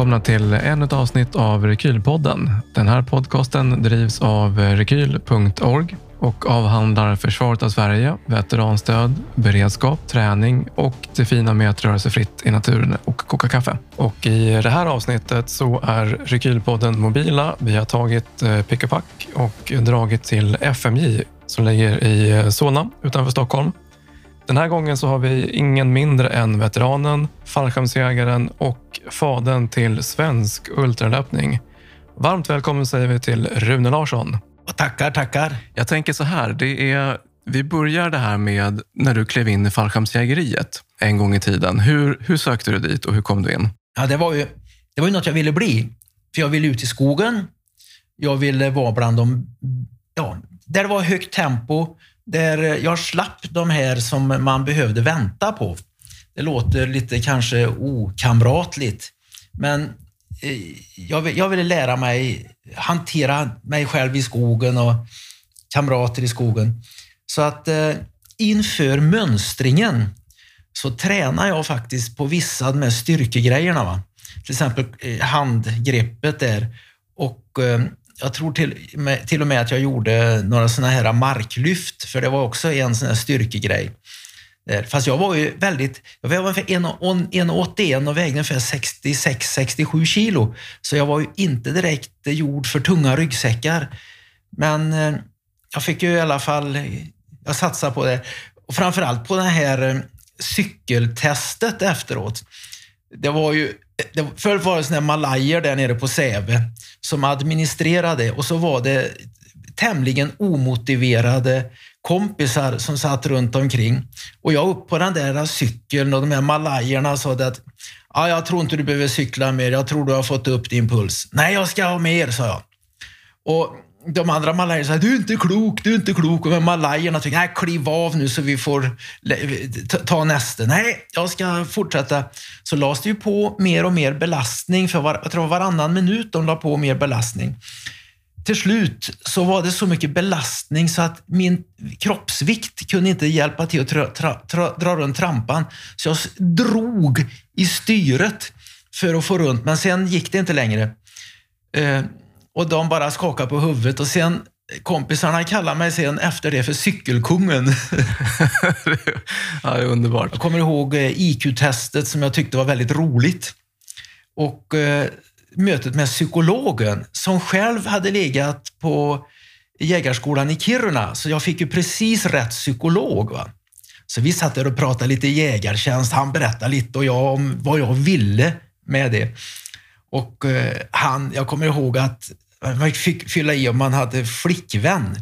välkomna till ännu ett avsnitt av Rekylpodden. Den här podcasten drivs av rekyl.org och avhandlar försvaret av Sverige, veteranstöd, beredskap, träning och det fina med att röra sig fritt i naturen och koka kaffe. Och I det här avsnittet så är Rekylpodden mobila. Vi har tagit eh, pick och pack och dragit till FMJ som ligger i eh, Solna utanför Stockholm. Den här gången så har vi ingen mindre än veteranen, fallskärmsjägaren och fadern till svensk ultralöpning. Varmt välkommen säger vi till Rune Larsson. Tackar, tackar. Jag tänker så här, det är, vi börjar det här med när du klev in i fallskärmsjägeriet en gång i tiden. Hur, hur sökte du dit och hur kom du in? Ja, det, var ju, det var ju något jag ville bli. För jag ville ut i skogen. Jag ville vara bland de... Ja, där det var högt tempo, där jag slapp de här som man behövde vänta på. Det låter lite kanske okamratligt, men eh, jag, jag, jag ville lära mig hantera mig själv i skogen och kamrater i skogen. Så att eh, inför mönstringen så tränar jag faktiskt på vissa av de här styrkegrejerna. Va? Till exempel eh, handgreppet där. Och eh, jag tror till, med, till och med att jag gjorde några sådana här marklyft, för det var också en sån här styrkegrej. Eh, fast jag var ju väldigt, jag var ungefär 1,81 och vägde ungefär 66-67 kilo. Så jag var ju inte direkt gjord för tunga ryggsäckar. Men eh, jag fick ju i alla fall, eh, jag satsade på det. Och framförallt på det här cykeltestet efteråt. Det var ju, det, förr var det sådana malajer där nere på Säve som administrerade och så var det tämligen omotiverade kompisar som satt runt omkring. Och jag upp på den där cykeln och de här malajerna sa att ah, jag tror inte du behöver cykla mer, jag tror du har fått upp din puls. Nej, jag ska ha mer, sa jag. Och de andra malajerna sa du är inte klok, du är inte klok. Och malajerna tyckte, nej kliv av nu så vi får ta nästa. Nej, jag ska fortsätta. Så lades det ju på mer och mer belastning, för var, jag tror varannan minut de la på mer belastning till slut så var det så mycket belastning så att min kroppsvikt kunde inte hjälpa till att tra, tra, tra, dra runt trampan. Så jag drog i styret för att få runt, men sen gick det inte längre. Eh, och de bara skakade på huvudet och sen kompisarna kallade mig sen efter det för cykelkungen. ja, det är underbart. Jag kommer ihåg eh, IQ-testet som jag tyckte var väldigt roligt. Och eh, mötet med psykologen som själv hade legat på jägarskolan i Kiruna. Så jag fick ju precis rätt psykolog. Va? Så vi satt där och pratade lite jägartjänst. Han berättade lite och jag om vad jag ville med det. Och eh, han, jag kommer ihåg att man fick fylla i om man hade flickvän.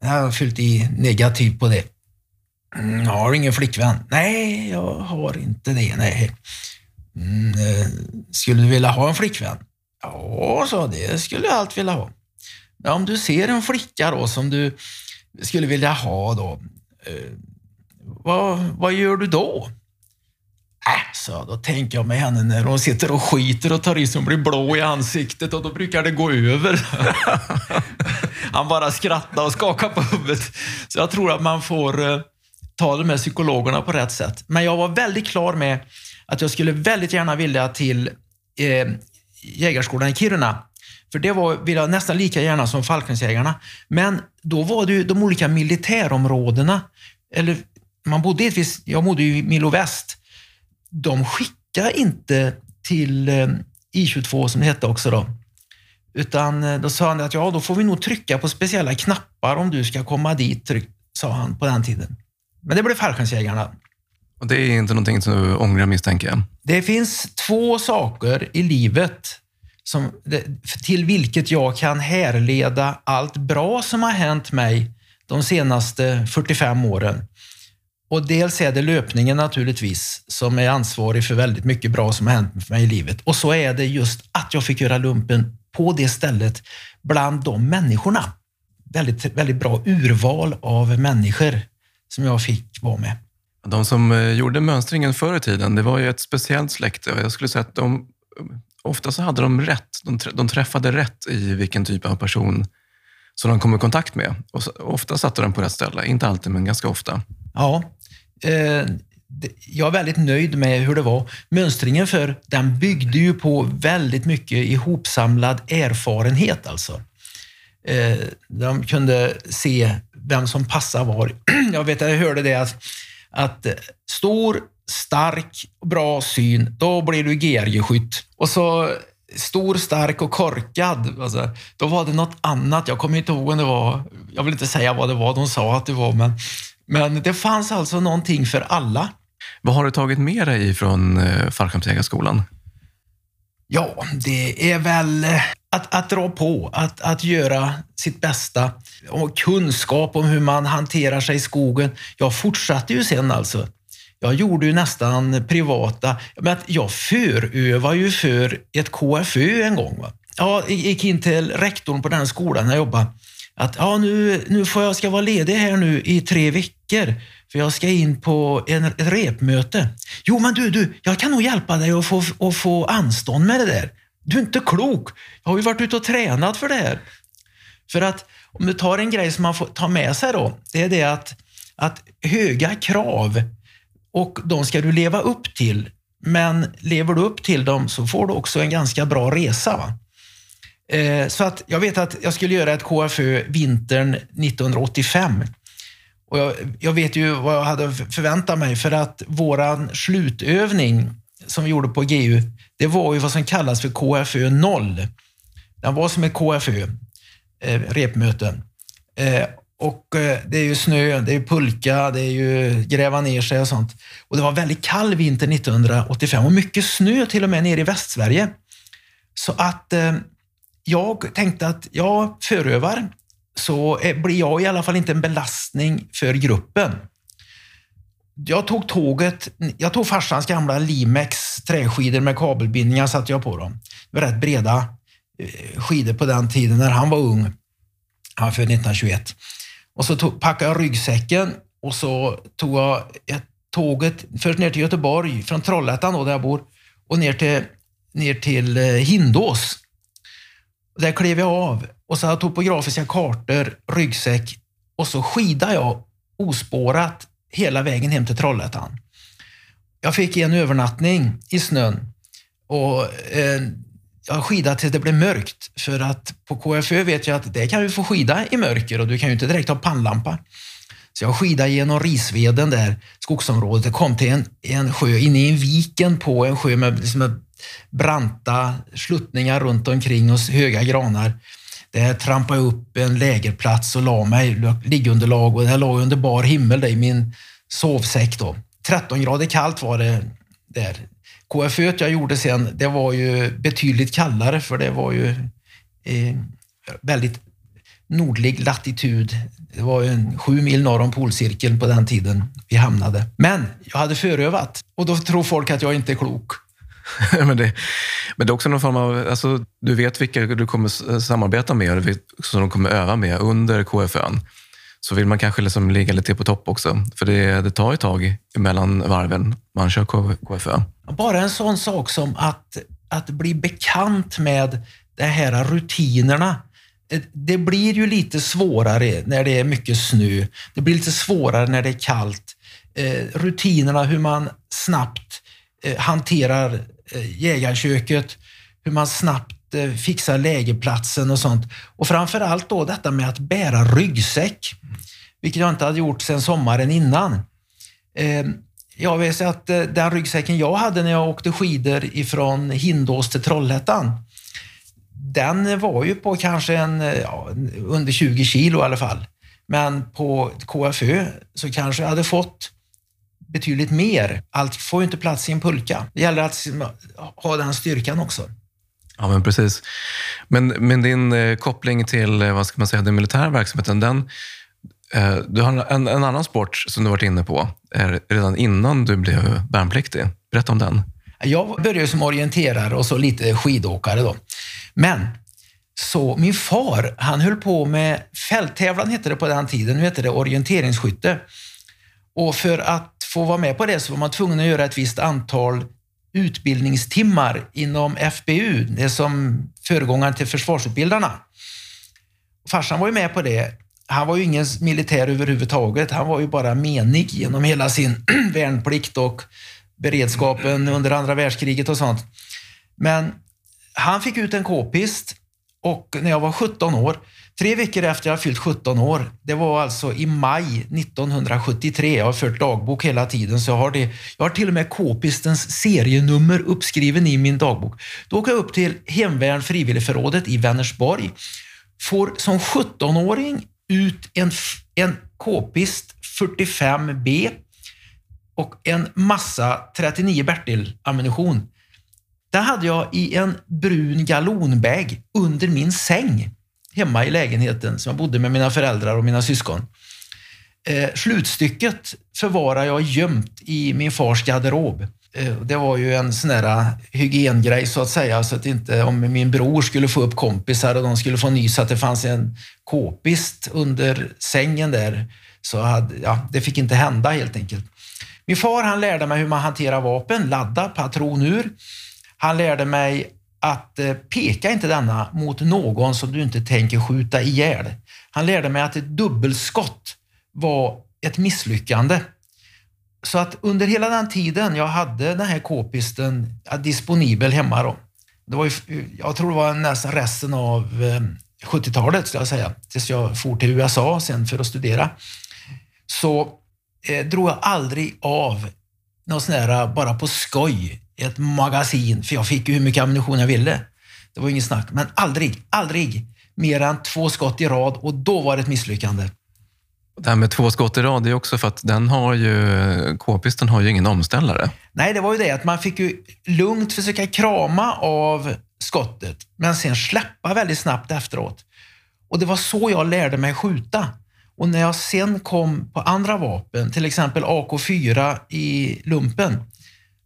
Jag har fyllt i negativt på det. Jag har du ingen flickvän? Nej, jag har inte det. Nej. Mm, eh, skulle du vilja ha en flickvän? Ja, sa det skulle jag allt vilja ha. Men om du ser en flicka då som du skulle vilja ha då, eh, vad, vad gör du då? Äh, så då tänker jag med henne när hon sitter och skiter och tar i som blir blå i ansiktet och då brukar det gå över. Han bara skrattar och skakar på huvudet. Så jag tror att man får eh, ta de här psykologerna på rätt sätt. Men jag var väldigt klar med att jag skulle väldigt gärna vilja till eh, Jägarskolan i Kiruna. För det var, vill jag nästan lika gärna som Falklandsjägarna. Men då var det ju de olika militärområdena, eller man bodde i jag bodde i Milo Väst. De skickade inte till eh, I22 som det hette också då. Utan eh, då sa han att ja, då får vi nog trycka på speciella knappar om du ska komma dit, tryck, sa han på den tiden. Men det blev fallskärmsjägarna. Och det är inte någonting som du ångrar misstänker jag? Det finns två saker i livet som, till vilket jag kan härleda allt bra som har hänt mig de senaste 45 åren. Och dels är det löpningen naturligtvis, som är ansvarig för väldigt mycket bra som har hänt för mig i livet. Och så är det just att jag fick göra lumpen på det stället bland de människorna. Väldigt, väldigt bra urval av människor som jag fick vara med. De som eh, gjorde mönstringen förr i tiden, det var ju ett speciellt släkte. Jag skulle säga att de, ofta så hade de rätt. De, träffade rätt i vilken typ av person som de kom i kontakt med. Och ofta satte de på rätt ställe. Inte alltid, men ganska ofta. Ja. Eh, jag är väldigt nöjd med hur det var. Mönstringen för den byggde ju på väldigt mycket ihopsamlad erfarenhet alltså. Eh, de kunde se vem som passar var. Jag vet, jag hörde det att, att eh, stor, stark, bra syn, då blir du GRG-skytt. Och så eh, stor, stark och korkad. Alltså, då var det något annat. Jag kommer inte ihåg om det var, jag vill inte säga vad det var de sa att det var, men, men det fanns alltså någonting för alla. Vad har du tagit med dig från eh, Fallskärmsjägarskolan? Ja, det är väl eh, att, att dra på, att, att göra sitt bästa och kunskap om hur man hanterar sig i skogen. Jag fortsatte ju sen alltså. Jag gjorde ju nästan privata, men jag förövar ju för ett KFÖ en gång. Va? Jag gick in till rektorn på den skolan jag jobbade. Att ja, nu, nu får jag, ska vara ledig här nu i tre veckor för jag ska in på en, ett repmöte. Jo, men du, du, jag kan nog hjälpa dig att få, att få anstånd med det där. Du är inte klok. Jag har ju varit ute och tränat för det här. För att om du tar en grej som man får ta med sig då, det är det att, att höga krav och de ska du leva upp till. Men lever du upp till dem så får du också en ganska bra resa. Eh, så att jag vet att jag skulle göra ett KFÖ vintern 1985. Och jag, jag, vet ju vad jag hade förväntat mig för att våran slutövning som vi gjorde på GU, det var ju vad som kallas för KFÖ 0. Den var som ett KFÖ, eh, repmöte. Eh, och eh, det är ju snö, det är pulka, det är ju gräva ner sig och sånt. Och det var väldigt kall vinter 1985 och mycket snö till och med nere i Västsverige. Så att eh, jag tänkte att jag förövar så eh, blir jag i alla fall inte en belastning för gruppen. Jag tog tåget, jag tog farsans gamla Limex träskidor med kabelbindningar satte jag på dem. Det var rätt breda eh, skidor på den tiden när han var ung. Han var född 1921. Och så tog, packade jag ryggsäcken och så tog jag ett, tåget först ner till Göteborg, från Trollhättan då, där jag bor, och ner till, ner till eh, Hindås. Där klev jag av och så har jag topografiska kartor, ryggsäck och så skidade jag ospårat hela vägen hem till Trollhättan. Jag fick en övernattning i snön och eh, jag skidade tills det blev mörkt. För att på KFÖ vet jag att det kan du få skida i mörker och du kan ju inte direkt ha pannlampa. Så jag skidade genom Risveden där, skogsområdet. Jag kom till en, en sjö, inne i en viken på en sjö med liksom branta sluttningar runt omkring och höga granar. Där trampade jag upp en lägerplats och la mig, liggunderlag och där låg jag under bar himmel i min sovsäck. Då. 13 grader kallt var det där. KFÖ jag gjorde sen, det var ju betydligt kallare för det var ju eh, väldigt nordlig latitud. Det var ju en sju mil norr om polcirkeln på den tiden vi hamnade. Men jag hade förövat och då tror folk att jag inte är klok. men, det, men det är också någon form av, alltså, du vet vilka du kommer samarbeta med och som de kommer öva med under KFÖn. Så vill man kanske liksom ligga lite på topp också, för det, det tar ett tag mellan varven man kör KFÖ. Bara en sån sak som att, att bli bekant med de här rutinerna. Eh, det blir ju lite svårare när det är mycket snö. Det blir lite svårare när det är kallt. Eh, rutinerna, hur man snabbt eh, hanterar Eh, jägarköket, hur man snabbt eh, fixar lägerplatsen och sånt. Och framför allt då detta med att bära ryggsäck, vilket jag inte hade gjort sedan sommaren innan. Eh, jag vet att den ryggsäcken jag hade när jag åkte skidor ifrån Hindås till Trollhättan, den var ju på kanske en, ja, under 20 kilo i alla fall. Men på KFÖ så kanske jag hade fått betydligt mer. Allt får ju inte plats i en pulka. Det gäller att ha den styrkan också. Ja, men precis. Men, men din eh, koppling till eh, vad ska man säga, den militära verksamheten, den, eh, du har en, en, annan sport som du varit inne på redan innan du blev värnpliktig. Berätta om den. Jag började som orienterare och så lite skidåkare. Då. Men så min far, han höll på med fälttävlan hette det på den tiden. Nu heter det orienteringsskytte. Och för att få vara med på det så var man tvungen att göra ett visst antal utbildningstimmar inom FBU, det som föregångaren till försvarsutbildarna. Farsan var ju med på det han var ju ingen militär överhuvudtaget. Han var ju bara menig genom hela sin värnplikt och beredskapen under andra världskriget och sånt. Men han fick ut en k-pist och när jag var 17 år, tre veckor efter jag fyllt 17 år, det var alltså i maj 1973, jag har fört dagbok hela tiden, så jag har, det, jag har till och med k-pistens serienummer uppskriven i min dagbok. Då åker jag upp till Hemvärn frivilligförrådet i Vänersborg, får som 17-åring ut en, en k-pist 45B och en massa 39 Bertil-ammunition. Det hade jag i en brun galonbag under min säng hemma i lägenheten som jag bodde med mina föräldrar och mina syskon. Eh, slutstycket förvarar jag gömt i min fars garderob. Eh, det var ju en sån där eh, hygiengrej så att säga, så att inte om min bror skulle få upp kompisar och de skulle få nys att det fanns en k-pist under sängen där, så hade, ja, det fick inte hända helt enkelt. Min far han lärde mig hur man hanterar vapen, ladda, patron ur. Han lärde mig att eh, peka inte denna mot någon som du inte tänker skjuta ihjäl. Han lärde mig att ett dubbelskott var ett misslyckande. Så att under hela den tiden jag hade den här k-pisten disponibel hemma då, det var ju, jag tror det var nästan resten av eh, 70-talet, ska jag säga, tills jag for till USA sen för att studera, så eh, drog jag aldrig av något sån här eh, bara på skoj ett magasin, för jag fick ju hur mycket ammunition jag ville. Det var inget snack, men aldrig, aldrig mer än två skott i rad och då var det ett misslyckande. Det här med två skott i rad, det är också för att den har ju, k-pisten har ju ingen omställare. Nej, det var ju det att man fick ju lugnt försöka krama av skottet, men sen släppa väldigt snabbt efteråt. Och det var så jag lärde mig skjuta. Och när jag sen kom på andra vapen, till exempel AK4 i lumpen,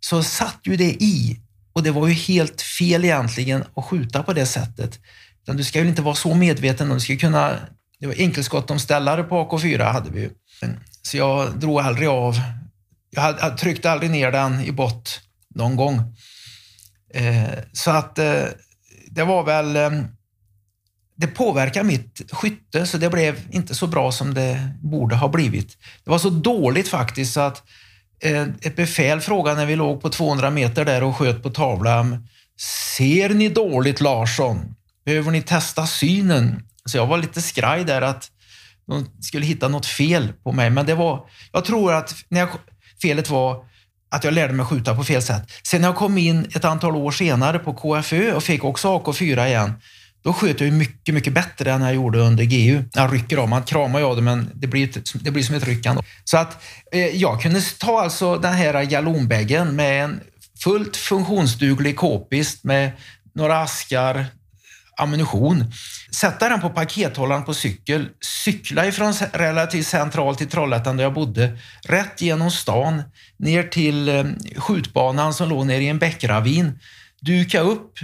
så satt ju det i. Och det var ju helt fel egentligen att skjuta på det sättet. Utan du ska ju inte vara så medveten. Du ska kunna, det var enkelskottomställare på AK4 hade vi ju. Så jag drog aldrig av. Jag, hade, jag tryckte aldrig ner den i bott någon gång. Eh, så att eh, det var väl... Eh, det påverkade mitt skytte, så det blev inte så bra som det borde ha blivit. Det var så dåligt faktiskt så att Eh, ett befäl frågade när vi låg på 200 meter där och sköt på tavlan. Ser ni dåligt Larsson? Behöver ni testa synen? Så jag var lite skraj där att de skulle hitta något fel på mig. Men det var, jag tror att när jag, felet var att jag lärde mig skjuta på fel sätt. Sen när jag kom in ett antal år senare på KFÖ och fick också AK4 igen, då sköt jag ju mycket, mycket bättre än jag gjorde under GU. Jag rycker av, man kramar ju av det men det blir, det blir som ett ryckande. Så att eh, jag kunde ta alltså den här galonbäggen med en fullt funktionsduglig k-pist med några askar ammunition, sätta den på pakethållaren på cykel, cykla ifrån relativt centralt till Trollhättan där jag bodde, rätt genom stan, ner till eh, skjutbanan som låg nere i en bäckravin, duka upp,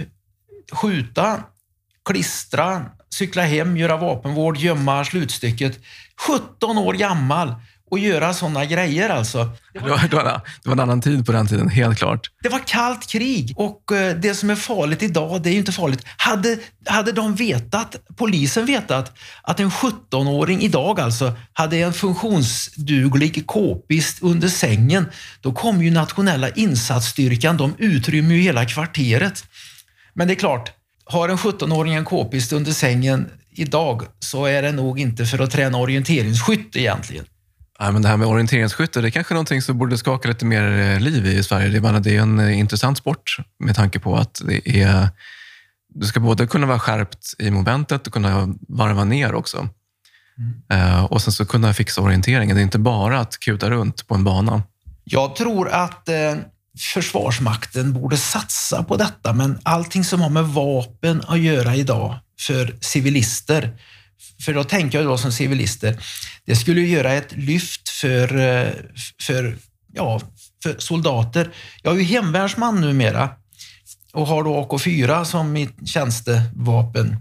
skjuta, klistra, cykla hem, göra vapenvård, gömma slutstycket. 17 år gammal och göra sådana grejer alltså. Det var, det, var, det var en annan tid på den tiden, helt klart. Det var kallt krig och eh, det som är farligt idag, det är ju inte farligt. Hade, hade de vetat, polisen vetat, att en 17-åring idag alltså hade en funktionsduglig k-pist under sängen, då kommer ju nationella insatsstyrkan, de utrymmer ju hela kvarteret. Men det är klart, har en 17-åring en k-pist under sängen idag så är det nog inte för att träna orienteringsskytte egentligen. Ja, men det här med orienteringsskytte, det är kanske någonting som borde skaka lite mer eh, liv i Sverige. Det är en eh, intressant sport med tanke på att det är, du ska både kunna vara skärpt i momentet och kunna varva ner också. Mm. Uh, och sen så kunna fixa orienteringen. Det är inte bara att kuta runt på en bana. Jag tror att eh, Försvarsmakten borde satsa på detta, men allting som har med vapen att göra idag för civilister, för då tänker jag då som civilister, det skulle göra ett lyft för, för, ja, för soldater. Jag är ju hemvärnsman numera och har då AK4 som mitt tjänstevapen.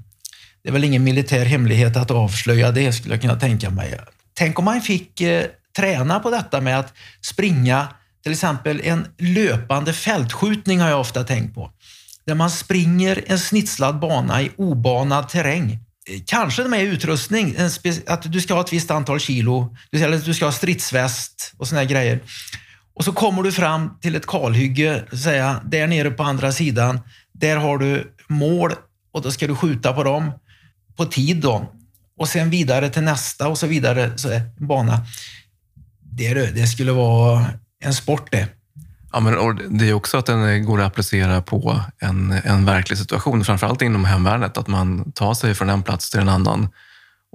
Det är väl ingen militär hemlighet att avslöja det, skulle jag kunna tänka mig. Tänk om man fick eh, träna på detta med att springa till exempel en löpande fältskjutning har jag ofta tänkt på. Där man springer en snitslad bana i obanad terräng. Eh, kanske med utrustning, att du ska ha ett visst antal kilo, eller du ska ha stridsväst och såna här grejer. Och så kommer du fram till ett kalhygge, säga, där nere på andra sidan, där har du mål och då ska du skjuta på dem på tid då. Och sen vidare till nästa och så vidare, så är bana. Det, det skulle vara en sport det. Ja, men det är också att den går att applicera på en, en verklig situation, framförallt inom hemvärnet, att man tar sig från en plats till en annan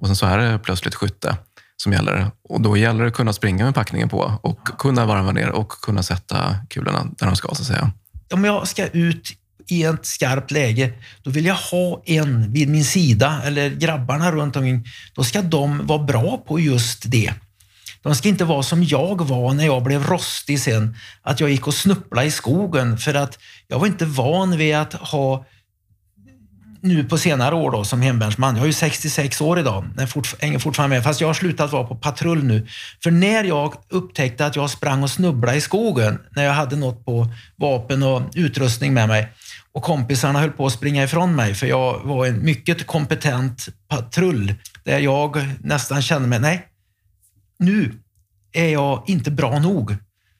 och sen så är det plötsligt skytte som gäller. Och då gäller det att kunna springa med packningen på och kunna varva ner och kunna sätta kulorna där de ska, så att säga. Om jag ska ut i ett skarpt läge, då vill jag ha en vid min sida, eller grabbarna runt omkring. Då ska de vara bra på just det. De ska inte vara som jag var när jag blev rostig sen, att jag gick och snubblade i skogen för att jag var inte van vid att ha nu på senare år då, som hemvärnsman. Jag är ju 66 år idag, jag hänger fortfarande med, fast jag har slutat vara på patrull nu. För när jag upptäckte att jag sprang och snubblade i skogen, när jag hade något på vapen och utrustning med mig, och kompisarna höll på att springa ifrån mig, för jag var en mycket kompetent patrull, där jag nästan kände mig, nej, nu är jag inte bra nog.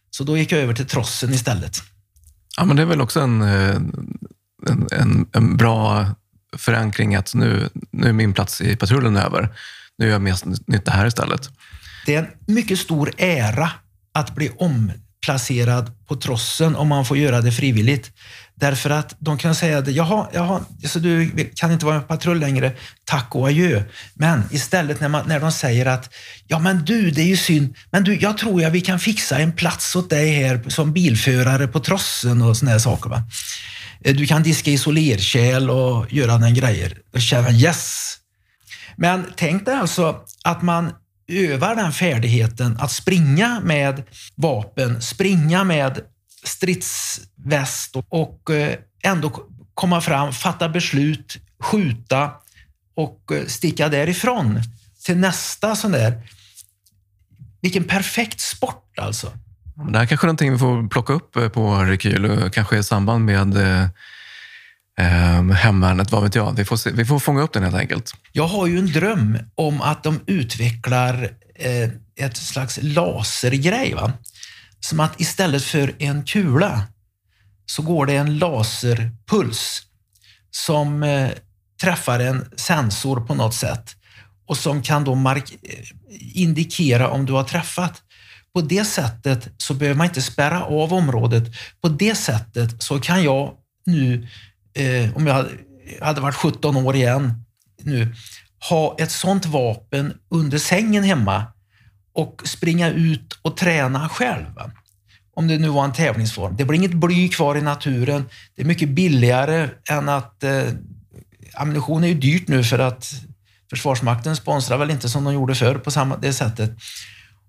Så då gick jag över till trossen istället. Ja, men det är väl också en, eh, en, en, en bra förankring att nu, nu är min plats i patrullen över. Nu gör jag mest nytta här istället. Det är en mycket stor ära att bli omplacerad på trossen om man får göra det frivilligt. Därför att de kan säga att jaha, jaha så du kan inte vara med patrull längre, tack och adjö. Men istället när, man, när de säger att ja men du, det är ju synd, men du, jag tror att vi kan fixa en plats åt dig här som bilförare på trossen och såna här saker. Va? Eh, du kan diska isolerkärl och göra den grejer. Då känner man yes! Men tänk dig alltså att man övar den färdigheten att springa med vapen, springa med stridsväst och eh, ändå komma fram, fatta beslut, skjuta och eh, sticka därifrån till nästa sån där. Vilken perfekt sport alltså. Det här kanske är någonting vi får plocka upp eh, på Rekyl, kanske i samband med eh, hemvärnet, vad vet jag. Vi får, se, vi får fånga upp den helt enkelt. Jag har ju en dröm om att de utvecklar eh, ett slags lasergrej. Va? Som att istället för en kula så går det en laserpuls som eh, träffar en sensor på något sätt och som kan då mark indikera om du har träffat. På det sättet så behöver man inte spärra av området. På det sättet så kan jag nu, eh, om jag hade varit 17 år igen nu, ha ett sånt vapen under sängen hemma och springa ut och träna själv. Om det nu var en tävlingsform. Det blir inget bly kvar i naturen. Det är mycket billigare än att... Eh, ammunition är ju dyrt nu för att Försvarsmakten sponsrar väl inte som de gjorde förr på samma det sättet.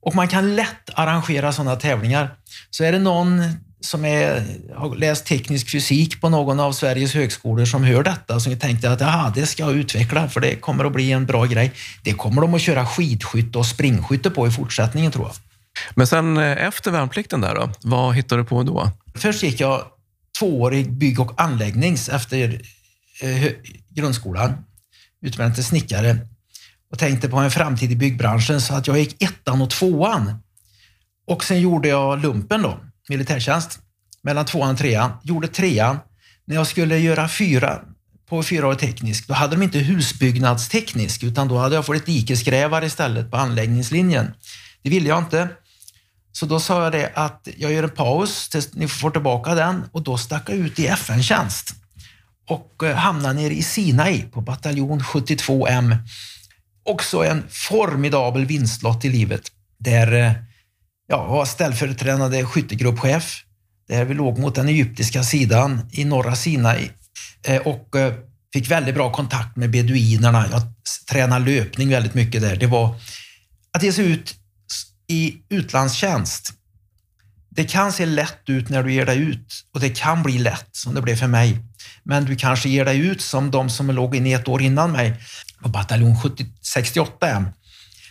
Och man kan lätt arrangera sådana tävlingar. Så är det någon som är, har läst teknisk fysik på någon av Sveriges högskolor som hör detta som tänkte att Aha, det ska jag utveckla för det kommer att bli en bra grej. Det kommer de att köra skidskytte och springskytte på i fortsättningen tror jag. Men sen eh, efter värnplikten där då, vad hittade du på då? Först gick jag tvåårig bygg och anläggnings efter eh, grundskolan, utbildad till snickare och tänkte på en framtid i byggbranschen så att jag gick ettan och tvåan. Och sen gjorde jag lumpen då, militärtjänst, mellan tvåan och trean. Gjorde trean. När jag skulle göra fyra på fyraårig teknisk, då hade de inte husbyggnadsteknisk utan då hade jag fått ett dikesgrävare istället på anläggningslinjen. Det ville jag inte. Så då sa jag det att jag gör en paus tills ni får tillbaka den och då stack jag ut i FN-tjänst och eh, hamnade nere i Sinai på bataljon 72M också en formidabel vinstlott i livet. Där eh, ja, jag var ställföreträdande skyttegruppchef, där vi låg mot den egyptiska sidan i norra Sinai eh, och eh, fick väldigt bra kontakt med beduinerna. Jag tränade löpning väldigt mycket där. Det var att ge sig ut i utlandstjänst. Det kan se lätt ut när du ger dig ut och det kan bli lätt som det blev för mig. Men du kanske ger dig ut som de som låg inne ett år innan mig på bataljon 68M,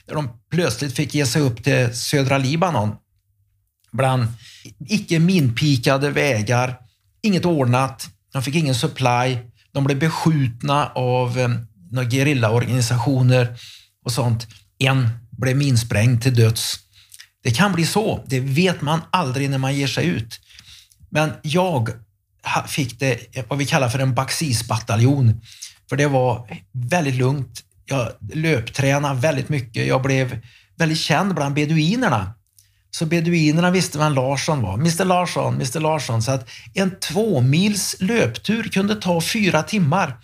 där de plötsligt fick ge sig upp till södra Libanon bland icke minpikade vägar, inget ordnat, de fick ingen supply, de blev beskjutna av eh, några gerillaorganisationer och sånt. En blev minsprängd till döds. Det kan bli så. Det vet man aldrig när man ger sig ut. Men jag fick det vad vi kallar för en baxisbataljon. För det var väldigt lugnt. Jag löptränade väldigt mycket. Jag blev väldigt känd bland beduinerna. Så beduinerna visste vem Larsson var. Mr Larsson, Mr Larsson. Så att en två mils löptur kunde ta fyra timmar.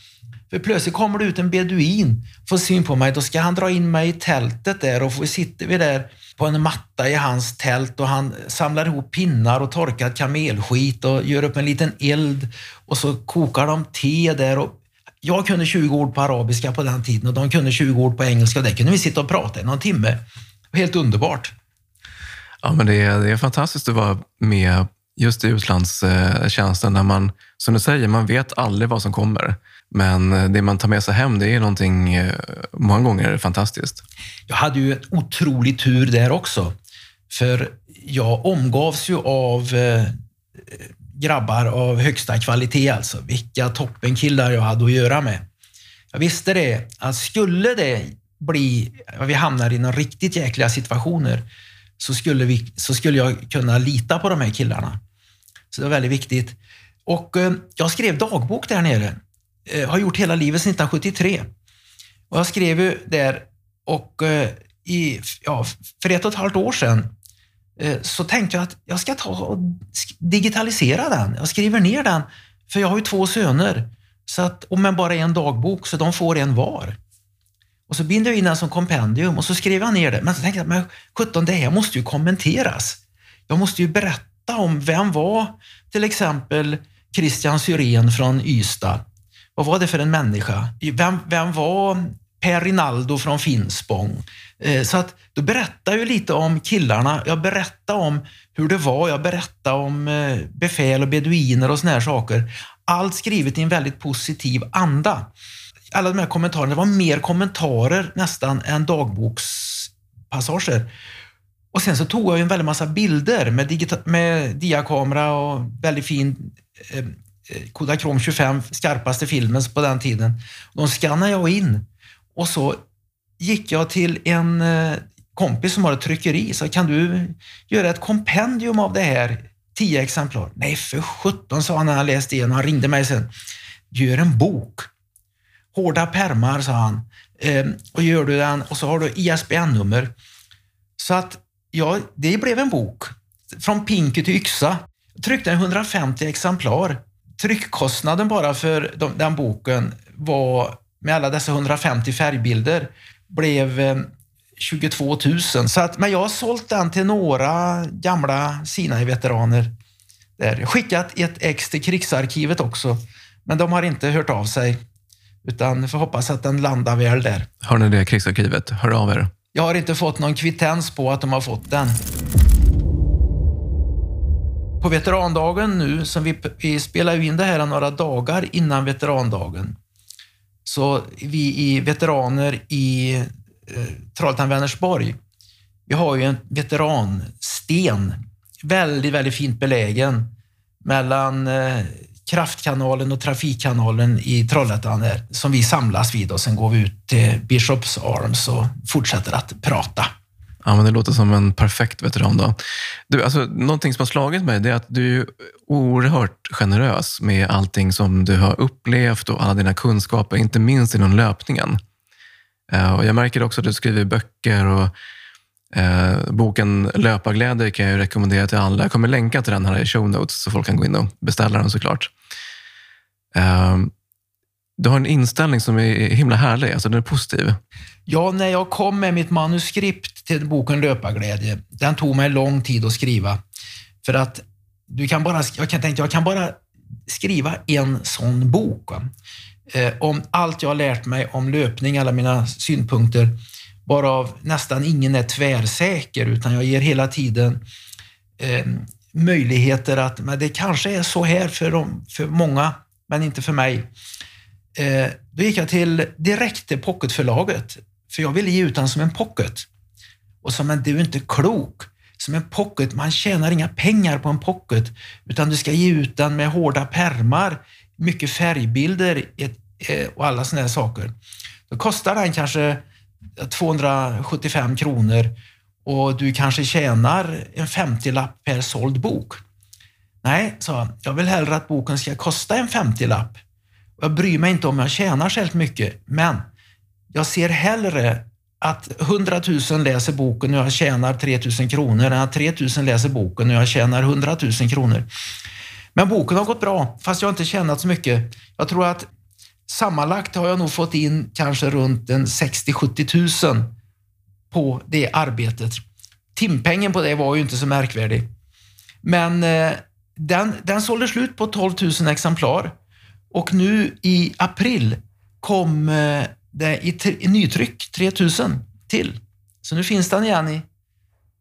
För plötsligt kommer det ut en beduin, får syn på mig, då ska han dra in mig i tältet där och så sitter vi där på en matta i hans tält och han samlar ihop pinnar och torkad kamelskit och gör upp en liten eld och så kokar de te där. Och jag kunde 20 ord på arabiska på den tiden och de kunde 20 ord på engelska där kunde vi sitta och prata i någon timme. Helt underbart. Ja, men det är, det är fantastiskt att vara med just i utlandstjänsten när man, som du säger, man vet aldrig vad som kommer. Men det man tar med sig hem, det är någonting eh, många gånger fantastiskt. Jag hade ju en otrolig tur där också. För jag omgavs ju av eh, grabbar av högsta kvalitet alltså. Vilka toppenkillar jag hade att göra med. Jag visste det, att skulle det bli, vi hamnar i några riktigt jäkliga situationer, så skulle, vi, så skulle jag kunna lita på de här killarna. Så det var väldigt viktigt. Och eh, jag skrev dagbok där nere. Eh, har gjort hela livet sedan 1973. Och jag skrev ju där och eh, i, ja, för ett och ett halvt år sedan Eh, så tänkte jag att jag ska ta och digitalisera den. Jag skriver ner den, för jag har ju två söner. Så att, och men bara en dagbok, så de får en var. Och så binder jag in den som kompendium och så skriver jag ner det. Men så tänkte jag, men 17, det här måste ju kommenteras. Jag måste ju berätta om vem var till exempel Christian Syrén från Ystad. Vad var det för en människa? Vem, vem var Per Rinaldo från Finspång? Eh, så att då berättar jag lite om killarna. Jag berättar om hur det var. Jag berättar om eh, befäl och beduiner och såna här saker. Allt skrivet i en väldigt positiv anda alla de här kommentarerna, det var mer kommentarer nästan än dagbokspassager. Och sen så tog jag en väldig massa bilder med, med diakamera och väldigt fin eh, eh Kodachrome 25, skarpaste filmen på den tiden. De skannade jag in och så gick jag till en eh, kompis som har ett tryckeri. Så kan du göra ett kompendium av det här? Tio exemplar. Nej, för sjutton, sa han när han läste igenom. Han ringde mig sen. Gör en bok hårda permar, sa han. Ehm, och gör du den och så har du ISBN-nummer. Så att, ja, det blev en bok. Från pinke till yxa. Tryckte 150 exemplar. Tryckkostnaden bara för de, den boken var, med alla dessa 150 färgbilder, blev eh, 22 000. Så att, men jag har sålt den till några gamla Sinai-veteraner. Skickat ett ex till krigsarkivet också, men de har inte hört av sig. Utan får hoppas att den landar väl där. Har ni det krigsarkivet? Hör av er. Jag har inte fått någon kvittens på att de har fått den. På veterandagen nu, som vi, vi spelar in det här några dagar innan veterandagen, så vi i veteraner i eh, Trollhättan-Vänersborg, vi har ju en veteransten, väldigt, väldigt fint belägen mellan eh, kraftkanalen och trafikkanalen i Trollhättan som vi samlas vid och sen går vi ut till Bishops Arms och fortsätter att prata. Ja, men det låter som en perfekt veteran. Då. Du, alltså, någonting som har slagit mig är att du är oerhört generös med allting som du har upplevt och alla dina kunskaper, inte minst inom löpningen. Eh, och jag märker också att du skriver böcker och Eh, boken Löparglädje kan jag rekommendera till alla. Jag kommer länka till den här i show notes så folk kan gå in och beställa den såklart. Eh, du har en inställning som är himla härlig, alltså den är positiv. Ja, när jag kom med mitt manuskript till boken Löparglädje, den tog mig lång tid att skriva. För att du kan bara, jag kan tänka, jag kan bara skriva en sån bok. Eh, om allt jag har lärt mig om löpning, alla mina synpunkter varav nästan ingen är tvärsäker, utan jag ger hela tiden eh, möjligheter att men det kanske är så här för, dem, för många, men inte för mig. Eh, då gick jag till direkt till pocketförlaget, för jag ville ge ut den som en pocket. Och sa, men du är inte klok. Som en pocket, man tjänar inga pengar på en pocket, utan du ska ge ut den med hårda permar, mycket färgbilder eh, och alla sådana saker. Då kostar den kanske 275 kronor och du kanske tjänar en 50-lapp per såld bok. Nej, sa han, jag vill hellre att boken ska kosta en 50-lapp. Jag bryr mig inte om jag tjänar särskilt mycket, men jag ser hellre att 100 000 läser boken och jag tjänar 3 000 kronor än att 3 000 läser boken och jag tjänar 100 000 kronor. Men boken har gått bra, fast jag har inte tjänat så mycket. Jag tror att sammanlagt har jag nog fått in kanske runt 60-70 000 på det arbetet. Timpengen på det var ju inte så märkvärdig. Men eh, den, den sålde slut på 12 000 exemplar och nu i april kom eh, det i, i nytryck 3000 till. Så nu finns den igen i,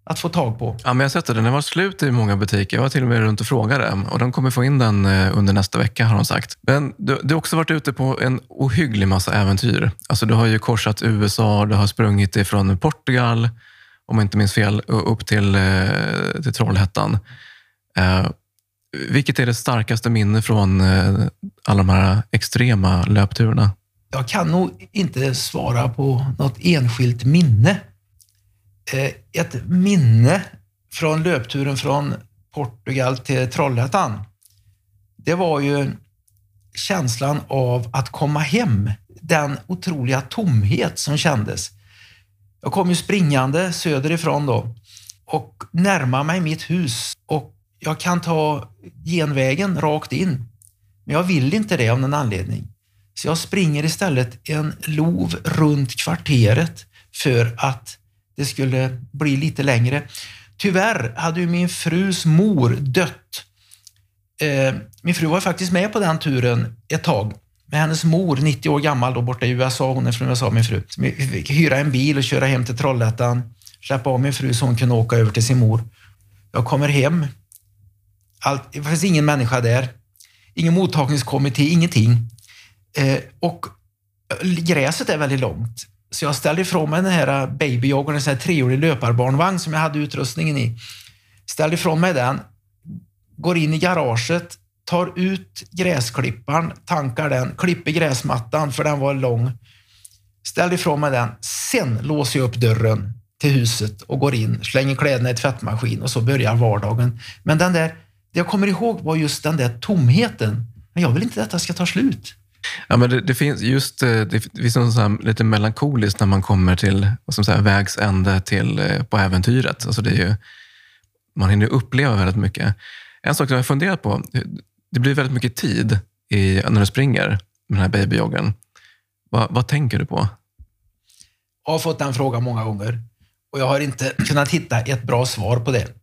att få tag på. Ja, men jag har sett det. Den har varit slut i många butiker. Jag var till och med runt och frågade och de kommer få in den eh, under nästa vecka har de sagt. Men du, du har också varit ute på en ohygglig massa äventyr. Alltså, du har ju korsat USA, du har sprungit ifrån Portugal, om jag inte minns fel, upp till, eh, till Trollhättan. Vilket är det starkaste minne från eh, alla de här extrema löpturerna? Jag kan nog inte svara på något enskilt minne. Eh, ett minne från löpturen från Portugal till Trollhättan, det var ju känslan av att komma hem. Den otroliga tomhet som kändes. Jag kom ju springande söderifrån då och närmade mig mitt hus och jag kan ta genvägen rakt in. Men jag vill inte det av någon anledning. Så jag springer istället en lov runt kvarteret för att det skulle bli lite längre. Tyvärr hade ju min frus mor dött. Eh, min fru var faktiskt med på den turen ett tag. Med hennes mor, 90 år gammal, då borta i USA. Hon är från USA, min fru. Så vi fick hyra en bil och köra hem till Trollhättan. Släppa av min fru så hon kunde åka över till sin mor. Jag kommer hem. Allt, det finns ingen människa där. Ingen mottagningskommitté, ingenting. Eh, och eh, gräset är väldigt långt. Så jag ställde ifrån mig den här eh, babyjoggen, en sån här treårig löparbarnvagn som jag hade utrustningen i. Ställde ifrån mig den, går in i garaget, tar ut gräsklipparen, tankar den, klipper gräsmattan för den var lång. Ställde ifrån mig den. Sen låser jag upp dörren till huset och går in, slänger kläderna i tvättmaskin och så börjar vardagen. Men den där, det jag kommer ihåg var just den där tomheten. Men jag vill inte att detta ska ta slut. Ja, men det, det finns just eh, det finns något så lite melankoliskt när man kommer till vad som säger, vägs ände till, eh, på äventyret. Alltså det är ju, man hinner uppleva väldigt mycket. En sak som jag har funderat på, det blir väldigt mycket tid i, när du springer med den här babyjoggen. Va, vad tänker du på? Jag har fått den frågan många gånger och jag har inte kunnat hitta ett bra svar på det.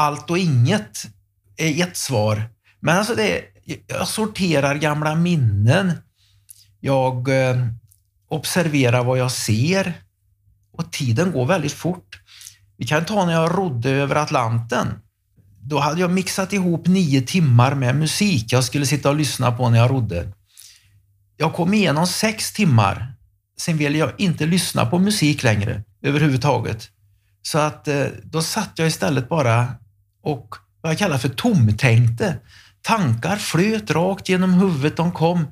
Allt och inget är ett svar, men alltså det, jag sorterar gamla minnen. Jag eh, observerar vad jag ser och tiden går väldigt fort. Vi kan ta när jag rodde över Atlanten. Då hade jag mixat ihop nio timmar med musik jag skulle sitta och lyssna på när jag rodde. Jag kom igenom sex timmar. Sen ville jag inte lyssna på musik längre överhuvudtaget. Så att eh, då satt jag istället bara och vad jag kallar för tomtänkte. Tankar flöt rakt genom huvudet, de kom.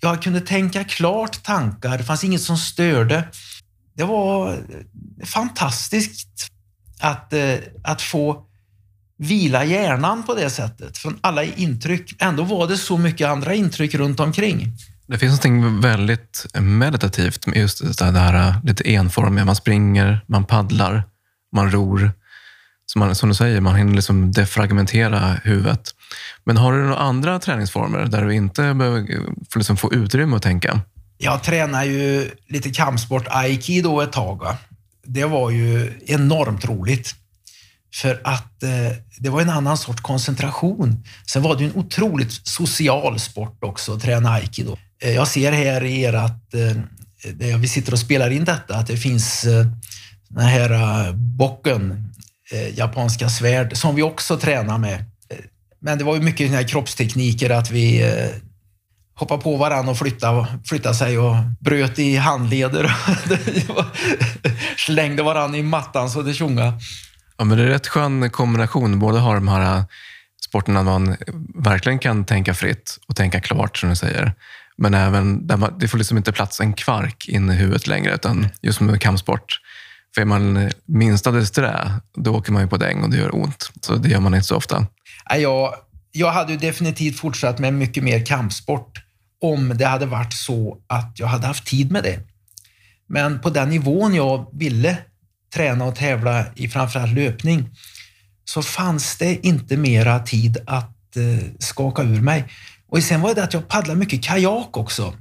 Jag kunde tänka klart tankar, det fanns inget som störde. Det var fantastiskt att, eh, att få vila hjärnan på det sättet från alla intryck. Ändå var det så mycket andra intryck runt omkring. Det finns något väldigt meditativt med just det här eh, lite enformiga. Man springer, man paddlar, man ror. Som, man, som du säger, man hinner liksom defragmentera huvudet. Men har du några andra träningsformer där du inte behöver eh, liksom få utrymme att tänka? Jag tränade ju lite kampsport aikido ett tag. Va? Det var ju enormt roligt. För att eh, det var en annan sorts koncentration. Sen var det en otroligt social sport också att träna aikido. Eh, jag ser här i ert, eh, där vi sitter och spelar in detta, att det finns eh, den här eh, bocken, Eh, japanska svärd, som vi också tränar med. Eh, men det var ju mycket här kroppstekniker, att vi eh, hoppade på varandra och flyttade, flyttade sig och bröt i handleder. Slängde varandra i mattan så det tjongade. Ja, men det är rätt skön kombination. Både har de här eh, sporterna man verkligen kan tänka fritt och tänka klart, som du säger. Men även där man, det får liksom inte plats en kvark in i huvudet längre, utan just med kampsport. För är man eh, minsta disträ, då åker man ju på däng och det gör ont. Så det gör man inte så ofta. Jag, jag hade ju definitivt fortsatt med mycket mer kampsport om det hade varit så att jag hade haft tid med det. Men på den nivån jag ville träna och tävla i framförallt löpning så fanns det inte mera tid att eh, skaka ur mig. Och sen var det att jag paddlade mycket kajak också.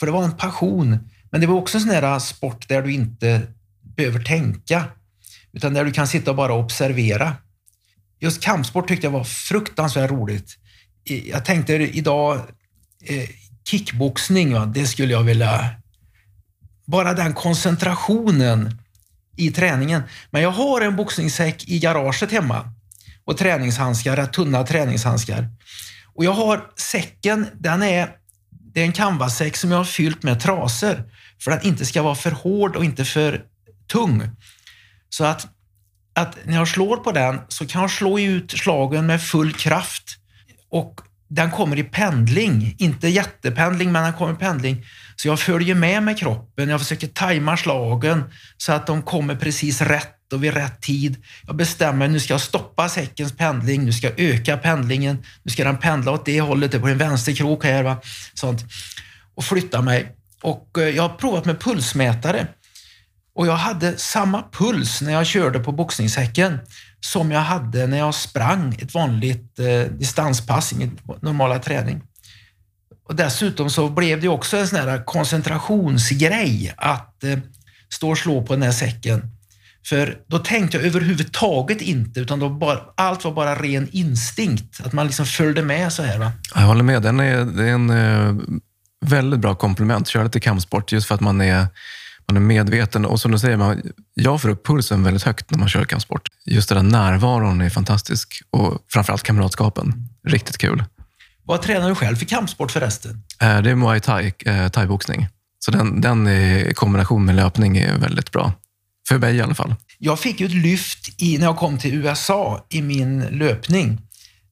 För det var en passion. Men det var också en sån där sport där du inte behöver tänka, utan där du kan sitta och bara observera. Just kampsport tyckte jag var fruktansvärt roligt. Jag tänkte idag, eh, kickboxning, va? det skulle jag vilja... Bara den koncentrationen i träningen. Men jag har en boxningssäck i garaget hemma och träningshandskar, rätt tunna träningshandskar. Och jag har säcken, den är, det är en canvassäck som jag har fyllt med trasor för att den inte ska vara för hård och inte för tung. Så att, att när jag slår på den så kan jag slå ut slagen med full kraft och den kommer i pendling, inte jättependling, men den kommer i pendling. Så jag följer med med kroppen, jag försöker tajma slagen så att de kommer precis rätt och vid rätt tid. Jag bestämmer, nu ska jag stoppa säckens pendling, nu ska jag öka pendlingen, nu ska den pendla åt det hållet, det är på en vänsterkrok här. Va? Sånt. Och flytta mig. Och eh, jag har provat med pulsmätare. Och jag hade samma puls när jag körde på boxningshäcken som jag hade när jag sprang ett vanligt eh, distanspass i min normala träning. Och dessutom så blev det också en sån här koncentrationsgrej att eh, stå och slå på den här säcken. För då tänkte jag överhuvudtaget inte, utan då bara, allt var bara ren instinkt. Att man liksom följde med så här. Va? Jag håller med. Den är, det är en eh, väldigt bra komplement. Köra lite kampsport just för att man är man är medveten och som du säger, man, jag får upp pulsen väldigt högt när man kör kampsport. Just den där närvaron är fantastisk och framförallt kamratskapen. Riktigt kul. Vad tränar du själv för kampsport förresten? Eh, det är muay thai, eh, thaiboxning. Så den, den i kombination med löpning är väldigt bra. För mig i alla fall. Jag fick ju ett lyft i, när jag kom till USA i min löpning.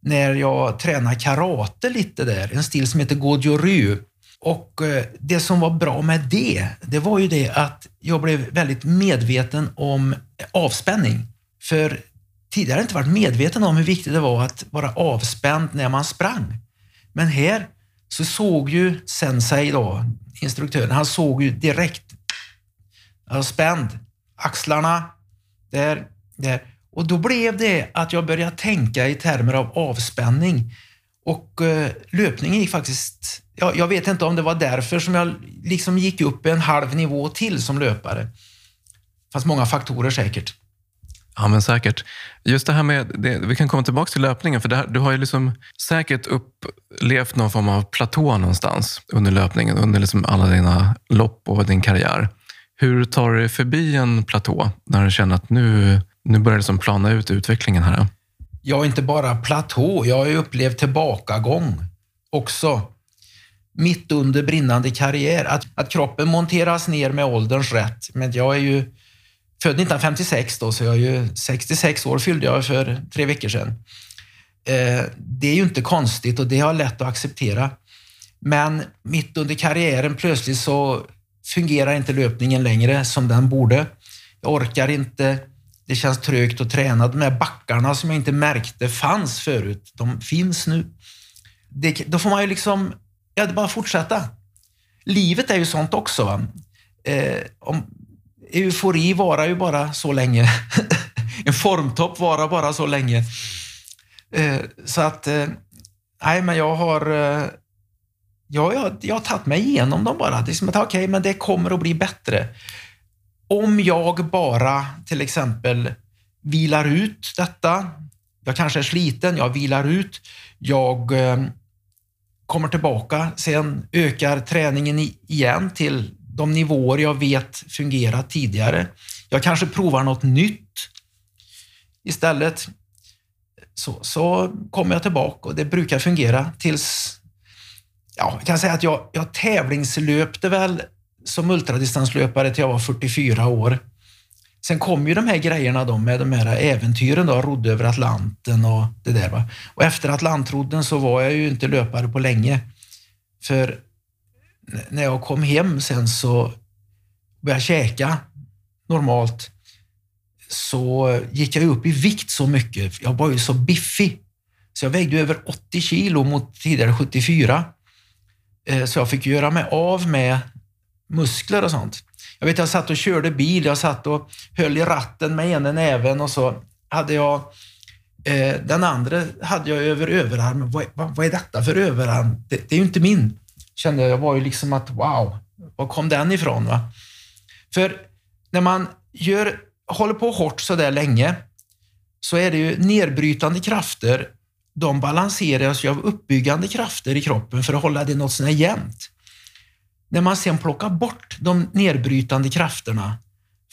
När jag tränade karate lite där, en stil som heter Goju Ryu. Och eh, det som var bra med det, det var ju det att jag blev väldigt medveten om avspänning. För tidigare har jag inte varit medveten om hur viktigt det var att vara avspänd när man sprang. Men här så såg ju Sensei, då, instruktören, han såg ju direkt. Jag var spänd. Axlarna, där, där. Och då blev det att jag började tänka i termer av avspänning. Och eh, löpningen gick faktiskt jag, jag vet inte om det var därför som jag liksom gick upp en halv nivå till som löpare. Det fanns många faktorer säkert. Ja, men säkert. Just det här med, det, vi kan komma tillbaka till löpningen, för här, du har ju liksom säkert upplevt någon form av platå någonstans under löpningen, under liksom alla dina lopp och din karriär. Hur tar du dig förbi en platå när du känner att nu, nu börjar det som plana ut utvecklingen här? Ja, inte bara platå. Jag har ju upplevt tillbakagång också mitt under brinnande karriär. Att, att kroppen monteras ner med ålderns rätt. Men jag är ju född 1956 då, så jag är ju 66 år fyllde jag för tre veckor sedan. Eh, det är ju inte konstigt och det har jag lätt att acceptera. Men mitt under karriären plötsligt så fungerar inte löpningen längre som den borde. Jag orkar inte. Det känns trögt att träna. De här backarna som jag inte märkte fanns förut, de finns nu. Det, då får man ju liksom Ja, det är bara att fortsätta. Livet är ju sånt också. Eh, om, eufori varar ju bara så länge. en formtopp varar bara så länge. Eh, så att, eh, nej men jag har, eh, jag, jag, jag har tagit mig igenom dem bara. Det är som att, okej, okay, men det kommer att bli bättre. Om jag bara till exempel vilar ut detta, jag kanske är sliten, jag vilar ut, jag eh, kommer tillbaka, sen ökar träningen igen till de nivåer jag vet fungerat tidigare. Jag kanske provar något nytt istället. Så, så kommer jag tillbaka och det brukar fungera tills... Ja, jag kan säga att jag, jag tävlingslöpte väl som ultradistanslöpare till jag var 44 år. Sen kom ju de här grejerna då med de här äventyren då, rodde över Atlanten och det där. Va? Och efter Atlantrodden så var jag ju inte löpare på länge. För när jag kom hem sen så började jag käka normalt så gick jag upp i vikt så mycket. Jag var ju så biffig. Så jag vägde över 80 kilo mot tidigare 74. Eh, så jag fick göra mig av med muskler och sånt. Jag vet, jag satt och körde bil, jag satt och höll i ratten med ena näven och så hade jag eh, den andra hade jag över överarmen. Vad, vad, vad är detta för överarm? Det, det, är ju inte min. Kände jag, jag var ju liksom att wow, var kom den ifrån? Va? För när man gör, håller på hårt så där länge så är det ju nedbrytande krafter. De balanseras ju av uppbyggande krafter i kroppen för att hålla det något sånär jämnt. När man sen plockar bort de nedbrytande krafterna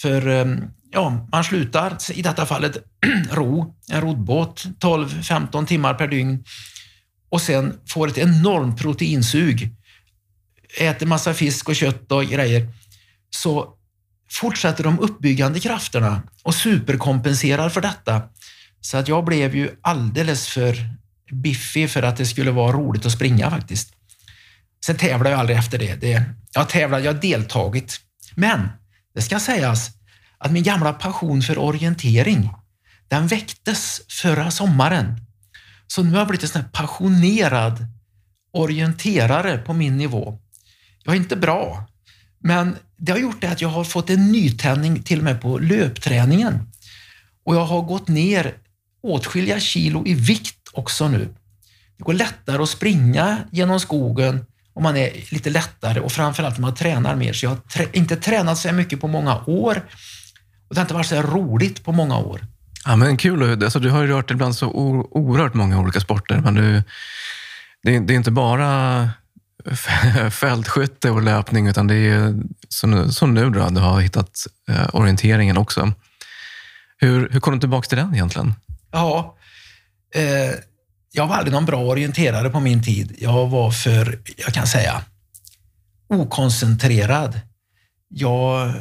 för ehm, ja, man slutar, i detta fallet, ro, en roddbåt, 12-15 timmar per dygn och sen får ett enormt proteinsug, äter massa fisk och kött och grejer, så fortsätter de uppbyggande krafterna och superkompenserar för detta. Så att jag blev ju alldeles för biffig för att det skulle vara roligt att springa faktiskt. Sen tävlade jag aldrig efter det. det jag tävlat, jag har deltagit. Men det ska sägas att min gamla passion för orientering, den väcktes förra sommaren. Så nu har jag blivit en sån här passionerad orienterare på min nivå. Jag är inte bra, men det har gjort det att jag har fått en nytändning till och med på löpträningen. Och jag har gått ner åtskilliga kilo i vikt också nu. Det går lättare att springa genom skogen om man är lite lättare och framförallt man tränar mer. Så jag har trä inte tränat så mycket på många år och det har inte varit så roligt på många år. Ja, men kul. Alltså, du har ju rört dig bland så oerhört många olika sporter. Men du, det, det är inte bara fältskytte och löpning, utan det är som, som nu då, du har hittat eh, orienteringen också. Hur, hur kom du tillbaka till den egentligen? Ja, eh, jag var aldrig någon bra orienterare på min tid. Jag var för, jag kan säga, okoncentrerad. Jag,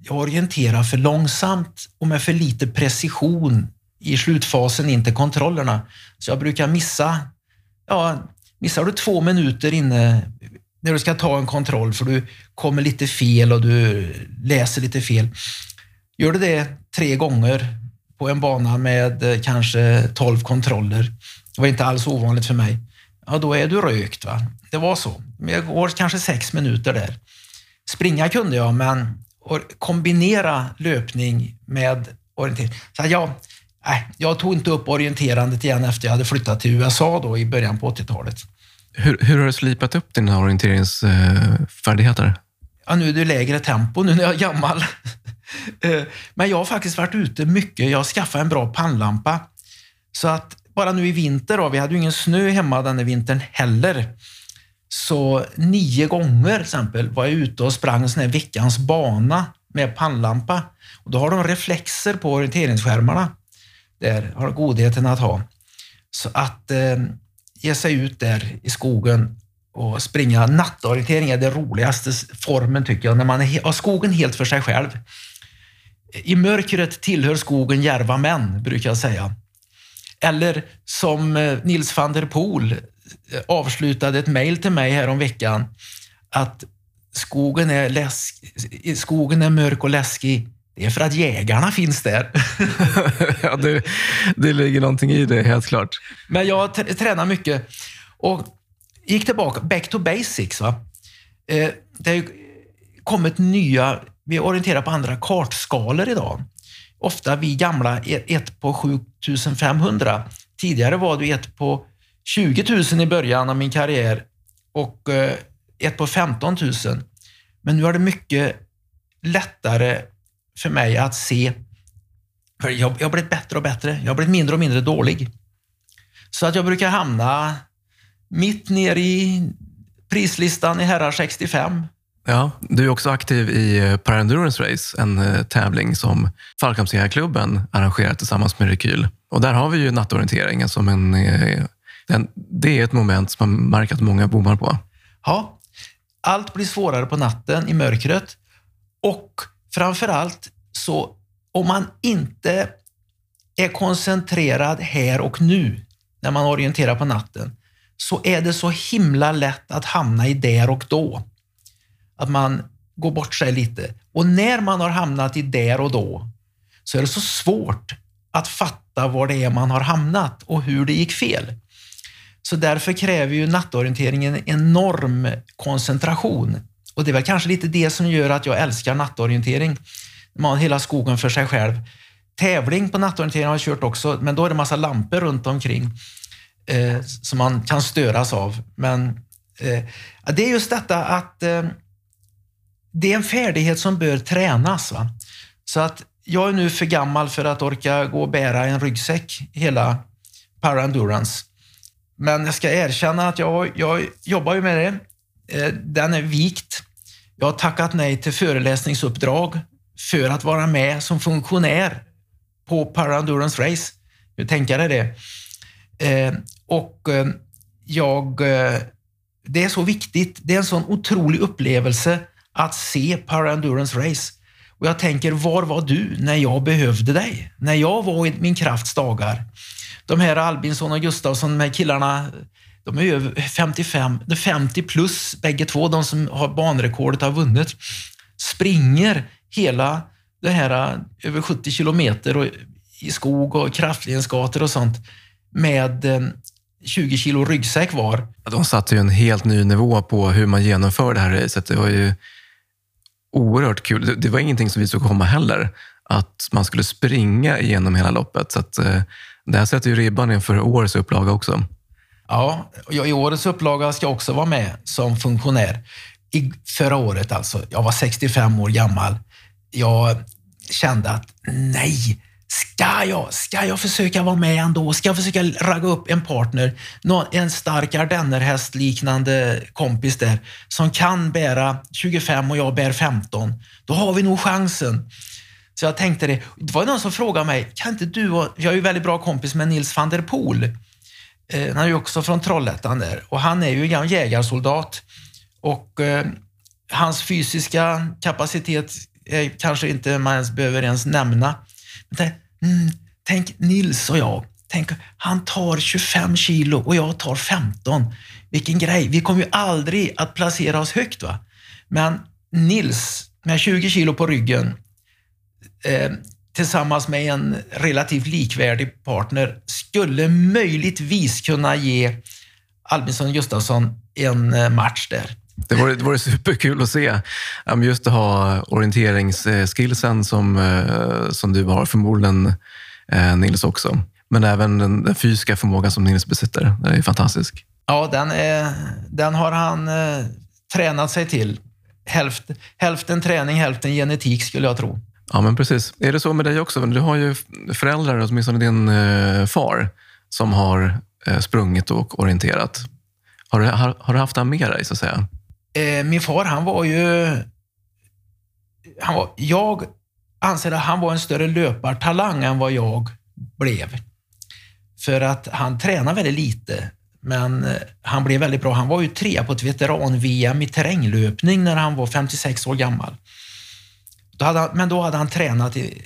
jag orienterar för långsamt och med för lite precision i slutfasen in till kontrollerna. Så jag brukar missa, ja, missar du två minuter inne när du ska ta en kontroll för du kommer lite fel och du läser lite fel. Gör du det tre gånger på en bana med eh, kanske 12 kontroller. Det var inte alls ovanligt för mig. Ja, då är du rökt. Va? Det var så. Jag går kanske sex minuter där. Springa kunde jag, men kombinera löpning med orientering. Så jag, nej, jag tog inte upp orienterandet igen efter jag hade flyttat till USA då i början på 80-talet. Hur, hur har du slipat upp dina orienteringsfärdigheter? Ja, nu är det lägre tempo nu när jag är gammal. Eh, men jag har faktiskt varit ute mycket. Jag har skaffat en bra pannlampa. Så att bara nu i vinter, då, vi hade ju ingen snö hemma den vintern heller. Så nio gånger till exempel var jag ute och sprang en sån här veckans bana med pannlampa. Och då har de reflexer på orienteringsskärmarna. Där har godheten att ha. Så att eh, ge sig ut där i skogen och springa nattorientering är den roligaste formen tycker jag, när man har skogen helt för sig själv. I mörkret tillhör skogen järva män, brukar jag säga. Eller som eh, Nils van der Poel eh, avslutade ett mejl till mig här om veckan att skogen är, läsk, skogen är mörk och läskig. Det är för att jägarna finns där. ja, det, det ligger någonting i det, helt klart. Men jag tränar mycket och gick tillbaka, back to basics. Va? Eh, det har kommit nya vi orienterar på andra kartskalor idag. Ofta vi gamla e- ett på 7500. Tidigare var det ett på 20 000 i början av min karriär och eh, ett på 15 000. Men nu är det mycket lättare för mig att se. För jag, jag har blivit bättre och bättre. Jag har blivit mindre och mindre dålig. Så att jag brukar hamna mitt ner i prislistan i herrar 65 Ja, du är också aktiv i eh, Parendurance Race, en eh, tävling som Fallskärmsjägarklubben arrangerar tillsammans med Rekyl. Och där har vi ju nattorienteringen som en, eh, en... Det är ett moment som man märker att många bommar på. Ja, allt blir svårare på natten i mörkret och framför allt så om man inte är koncentrerad här och nu när man orienterar på natten så är det så himla lätt att hamna i där och då. Att man går bort sig lite. Och när man har hamnat i där och då så är det så svårt att fatta var det är man har hamnat och hur det gick fel. Så därför kräver ju nattorienteringen en enorm koncentration. Och det är väl kanske lite det som gör att jag älskar nattorientering. Man har hela skogen för sig själv. Tävling på nattorientering har jag kört också, men då är det massa lampor runt omkring eh, som man kan störas av. Men eh, det är just detta att eh, det är en färdighet som bör tränas. Va? Så att jag är nu för gammal för att orka gå och bära en ryggsäck hela Power Endurance. Men jag ska erkänna att jag, jag jobbar ju med det. Eh, den är vikt. Jag har tackat nej till föreläsningsuppdrag för att vara med som funktionär på Power Endurance Race. Hur tänker eh, eh, jag det? Och jag... Det är så viktigt. Det är en sån otrolig upplevelse att se Power Endurance Race. Och jag tänker, var var du när jag behövde dig? När jag var i min krafts dagar? De här Albinsson och Gustafsson, de här killarna, de är över 55, 50 plus bägge två, de som har banrekordet har vunnit. Springer hela det här eh, över 70 kilometer i skog och kraftledningsgator och sånt med eh, 20 kilo ryggsäck var. De satte ju en helt ny nivå på hur man genomför det här racet. Det var ju oerhört kul. Det, var ingenting som vi såg komma heller, att man skulle springa igenom hela loppet. Så att, eh, det här sätter ju ribban inför årets upplaga också. Ja, i årets upplaga ska jag också vara med som funktionär. I förra året alltså. Jag var 65 år gammal. Jag kände att nej, Ska jag, ska jag försöka vara med ändå? Ska jag försöka ragga upp en partner? En stark ardennerhästliknande kompis där som kan bära 25 och jag bär 15. Då har vi nog chansen. Så jag tänkte det. Det var någon som frågade mig, kan inte du, och... jag är ju väldigt bra kompis med Nils van der Poel. Eh, han är ju också från Trollhättan där och han är ju en jägarsoldat. Och eh, hans fysiska kapacitet är kanske inte man ens behöver ens nämna. Mm, tänk Nils och jag. Tänk, han tar 25 kilo och jag tar 15. Vilken grej. Vi kommer ju aldrig att placera oss högt. va? Men Nils med 20 kilo på ryggen eh, tillsammans med en relativt likvärdig partner skulle möjligtvis kunna ge Albinsson Gustafsson en eh, match där. Det vore, det vore superkul att se. Just att ha orienteringsskillsen som, eh, som du har, förmodligen eh, Nils också. Men även den, den fysiska förmågan som Nils besitter. Den är fantastisk. Ja, den, är, den har han eh, tränat sig till. Hälft, hälften träning, hälften genetik skulle jag tro. Ja, men precis. Är det så med dig också? Du har ju föräldrar, åtminstone din eh, far, som har eh, sprungit och orienterat. Har du, har, har du haft det med dig, så att säga? Eh, min far, han var ju... Han var, jag anser att han var en större löpartalang än vad jag blev. För att han tränade väldigt lite, men eh, han blev väldigt bra. Han var ju trea på ett veteran-VM i terränglöpning när han var 56 år gammal. Då han, men då hade han tränat i,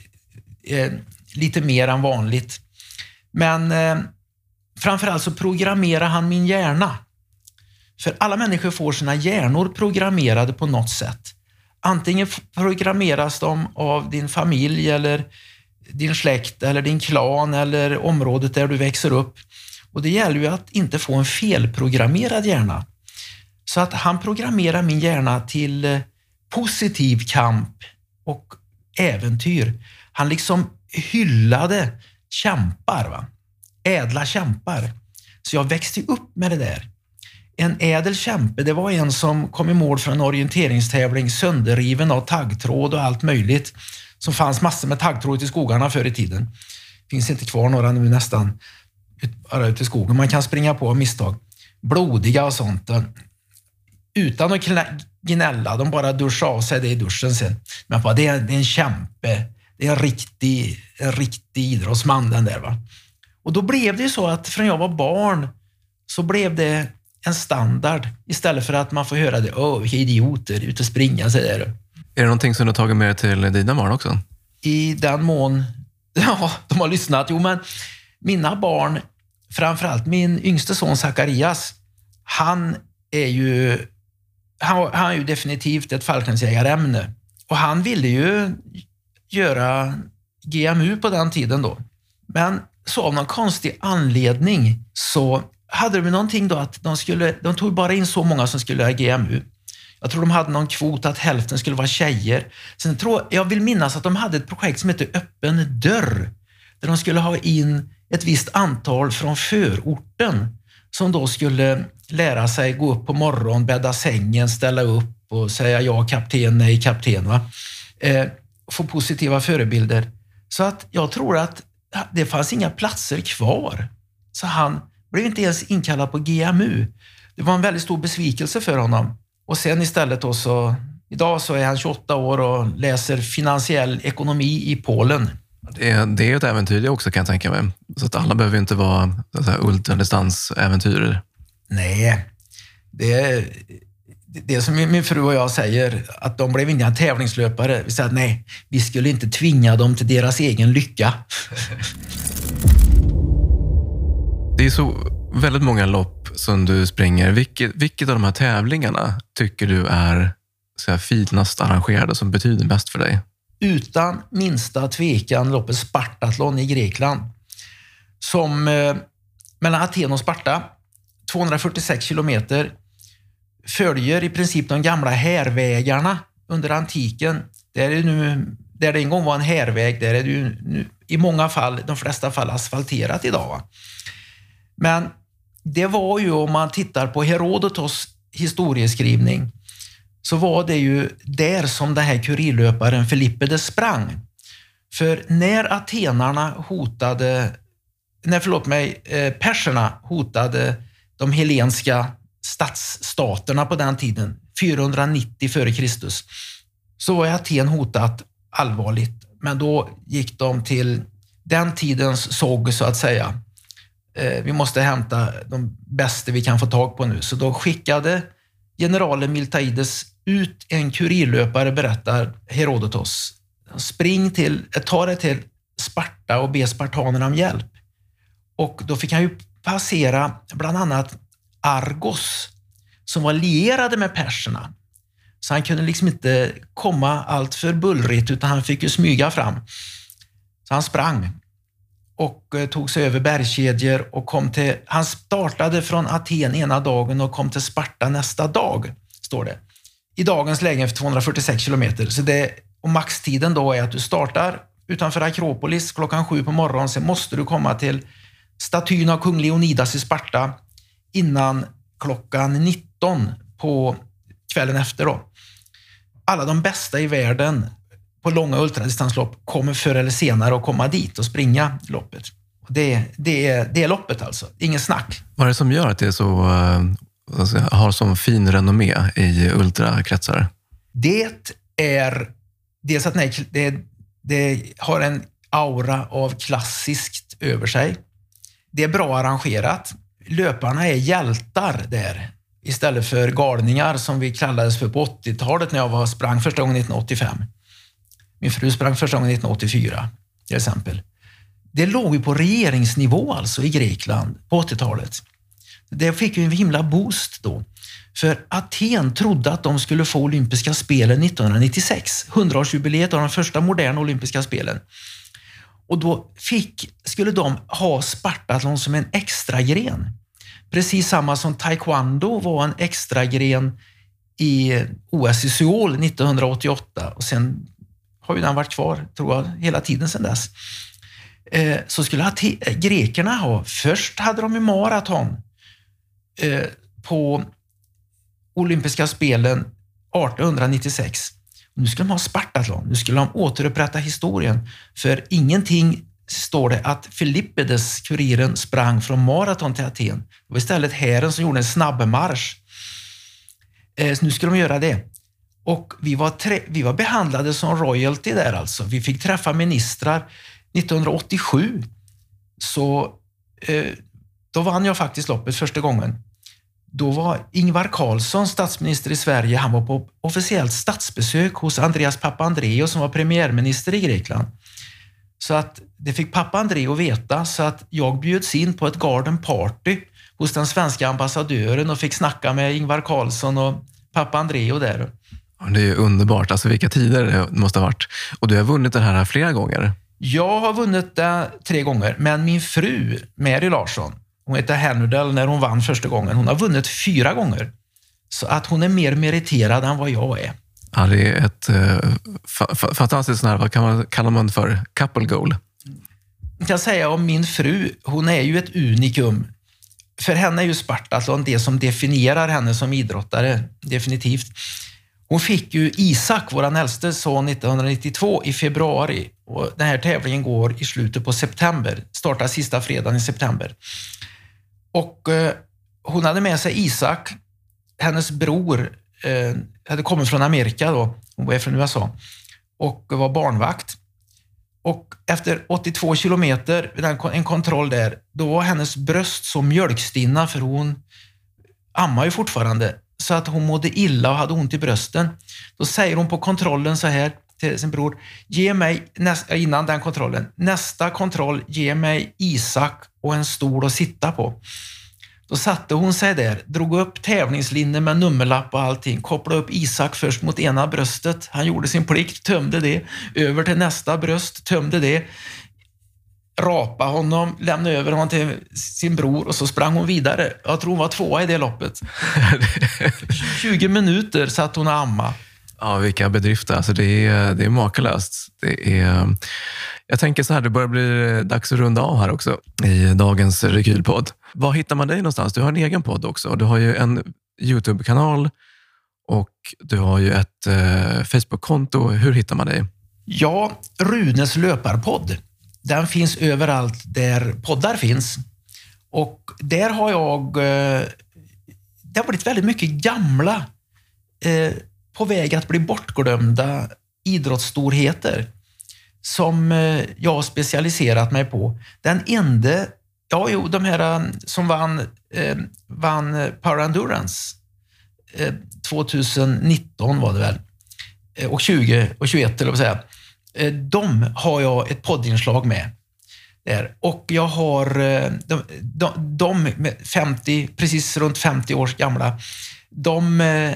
eh, lite mer än vanligt. Men eh, framförallt så programmerade han min hjärna. För alla människor får sina hjärnor programmerade på något sätt. Antingen programmeras de av din familj eller din släkt eller din klan eller området där du växer upp. Och Det gäller ju att inte få en felprogrammerad hjärna. Så att han programmerar min hjärna till eh, positiv kamp och äventyr. Han liksom hyllade kämpar, va? ädla kämpar. Så jag växte upp med det där en ädel kämpe, det var en som kom i mål för en orienteringstävling sönderriven av taggtråd och allt möjligt. Som fanns massor med taggtråd i skogarna förr i tiden. Finns inte kvar några nu nästan, bara ute i skogen. Man kan springa på misstag. Blodiga och sånt. Utan att gnälla, de bara duschade av sig det i duschen sen. Men bara, det, är, det är en kämpe. Det är en riktig, en riktig idrottsman den där. Va? Och då blev det ju så att från jag var barn så blev det en standard istället för att man får höra det. Åh, vilka idioter, ute och springa så där. Är det någonting som du har tagit med till dina barn också? I den mån ja, de har lyssnat. Jo, men mina barn, framförallt min yngste son Zacharias, han är ju, han, han är ju definitivt ett fallskärmsjägarämne. Och han ville ju göra GMU på den tiden då. Men så av någon konstig anledning så hade de någonting då att de, skulle, de tog bara in så många som skulle göra GMU. Jag tror de hade någon kvot att hälften skulle vara tjejer. Sen tror, jag vill minnas att de hade ett projekt som hette Öppen dörr, där de skulle ha in ett visst antal från förorten som då skulle lära sig gå upp på morgonen, bädda sängen, ställa upp och säga ja kapten, nej kapten. Va? Eh, få positiva förebilder. Så att jag tror att det fanns inga platser kvar. Så han blev inte ens inkallad på GMU. Det var en väldigt stor besvikelse för honom. Och sen istället då så, idag så är han 28 år och läser finansiell ekonomi i Polen. Det är, det är ett äventyr det också kan jag tänka mig. Så att alla behöver inte vara ultradistansäventyrer. Nej, det, det som min fru och jag säger, att de blev inga tävlingslöpare. Vi säger att nej, vi skulle inte tvinga dem till deras egen lycka. Det är så väldigt många lopp som du springer. Vilket, vilket av de här tävlingarna tycker du är så här, finast arrangerade, som betyder mest för dig? Utan minsta tvekan loppet Spartathlon i Grekland. Som eh, mellan Aten och Sparta, 246 kilometer, följer i princip de gamla härvägarna under antiken. Där, är nu, där det en gång var en härväg, där är det ju nu, i många fall, de flesta fall asfalterat idag. Va? Men det var ju, om man tittar på Herodotos historieskrivning, så var det ju där som den här kurirlöparen Filippides sprang. För när atenarna hotade, nej förlåt mig, eh, perserna hotade de helenska stadsstaterna på den tiden, 490 f.Kr. så var Aten hotat allvarligt. Men då gick de till den tidens såg så att säga. Eh, vi måste hämta de bästa vi kan få tag på nu. Så då skickade generalen Miltaides ut en kurirlöpare, berättar Herodotos. Spring till, ta dig till Sparta och be spartanerna om hjälp. Och då fick han ju passera bland annat Argos som var lierade med perserna. Så han kunde liksom inte komma allt för bullrigt utan han fick ju smyga fram. Så han sprang och eh, tog sig över bergskedjor och kom till, han startade från Aten ena dagen och kom till Sparta nästa dag, står det. I dagens läge för 246 kilometer. Så det, och maxtiden då är att du startar utanför Akropolis klockan sju på morgonen. Sen måste du komma till statyn av kung Leonidas i Sparta innan klockan 19 på kvällen efter. Då. Alla de bästa i världen på långa ultradistanslopp kommer förr eller senare att komma dit och springa loppet. Det, det, är, det är loppet alltså, ingen snack. Vad är det som gör att det så, alltså, har så fin renommé i ultrakretsar? Det är dels att det, det har en aura av klassiskt över sig. Det är bra arrangerat löparna är hjältar där istället för galningar som vi kallades för på 80-talet när jag var, sprang första gången 1985. Min fru sprang första gången 1984 till exempel. Det låg ju på regeringsnivå alltså i Grekland på 80-talet. Det fick ju en himla boost då. För Aten trodde att de skulle få olympiska spelen 1996, 100-årsjubileet av de första moderna olympiska spelen. Och då fick, skulle de ha Spartathlon som en extra gren. Precis samma som taekwondo var en extra gren i OS i Seoul 1988 och sen har ju den varit kvar, tror jag, hela tiden sedan dess. Eh, så skulle eh, grekerna ha, först hade de ju maraton eh, på olympiska spelen 1896 nu skulle de ha Spartathlon, nu skulle de återupprätta historien. För ingenting står det att Filippides, kuriren, sprang från maraton till Aten. Det var istället hären som gjorde en snabbmarsch. Eh, så nu skulle de göra det. Och vi var, tre, vi var behandlade som royalty där alltså. Vi fick träffa ministrar. 1987 så eh, då vann jag faktiskt loppet första gången. Då var Ingvar Carlsson statsminister i Sverige. Han var på officiellt statsbesök hos Andreas Papandreou som var premiärminister i Grekland. Så att det fick pappa Andreou veta så att jag bjöds in på ett garden party hos den svenska ambassadören och fick snacka med Ingvar Carlsson och pappa där. Det är underbart. Alltså vilka tider det måste ha varit. Och du har vunnit det här flera gånger. Jag har vunnit det tre gånger, men min fru, Mary Larsson, hon heter Hennudel när hon vann första gången. Hon har vunnit fyra gånger. Så att hon är mer meriterad än vad jag är. Ja, det är ett fa fantastiskt, sån här, vad kan man, kallar man för, couple goal? Jag kan säga om min fru, hon är ju ett unikum. För henne är ju Spartathlon det som definierar henne som idrottare, definitivt. Hon fick ju Isak, vår äldste son, 1992 i februari. Och den här tävlingen går i slutet på september, startar sista fredagen i september. Och eh, hon hade med sig Isak, hennes bror eh, hade kommit från Amerika då, hon var från USA, och var barnvakt. Och efter 82 kilometer, en kontroll där, då var hennes bröst så mjölkstinna för hon ammar ju fortfarande så att hon mådde illa och hade ont i brösten. Då säger hon på kontrollen så här till sin bror, ge mig, nästa, innan den kontrollen, nästa kontroll, ge mig Isak och en stol att sitta på. Då satte hon sig där, drog upp tävlingslinnen med nummerlapp och allting, kopplade upp Isak först mot ena bröstet. Han gjorde sin plikt, tömde det. Över till nästa bröst, tömde det. Rapa honom, lämna över honom till sin bror och så sprang hon vidare. Jag tror hon var tvåa i det loppet. 20 minuter satt hon och amma. Ja, vilka bedrifter. Alltså det, är, det är makalöst. Det är, jag tänker så här, det börjar bli dags att runda av här också i dagens Rekylpodd. Var hittar man dig någonstans? Du har en egen podd också. Du har ju en Youtube-kanal och du har ju ett eh, Facebook-konto. Hur hittar man dig? Ja, Runes löparpodd. Den finns överallt där poddar finns. Och där har jag... Eh, det har blivit väldigt mycket gamla, eh, på väg att bli bortglömda idrottsstorheter som eh, jag har specialiserat mig på. Den enda, ja jo, de här som vann, vann Power Endurance 2019 var det väl, och 20 och 21 eller vad säga. Eh, de har jag ett poddinslag med. Där. Och jag har eh, de, de, de 50, precis runt 50 års gamla, de eh,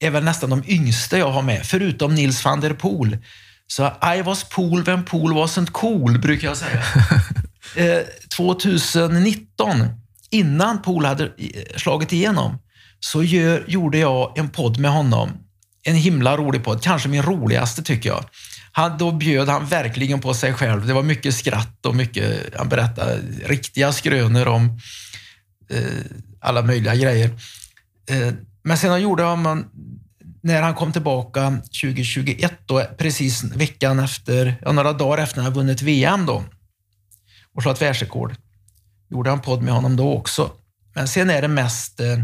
är väl nästan de yngsta jag har med, förutom Nils van der Poel. Så I was pool when pool wasn't cool, brukar jag säga. 2019, innan Pool hade slagit igenom, så gör, gjorde jag en podd med honom. En himla rolig podd, kanske min roligaste tycker jag han, då bjöd han verkligen på sig själv. Det var mycket skratt och mycket, han berättade riktiga skrönor om eh, alla möjliga grejer. Eh, men sen gjorde han, när han kom tillbaka 2021, då, precis veckan efter, ja, några dagar efter han vunnit VM då, och slagit världsrekord, gjorde han podd med honom då också. Men sen är det mest eh,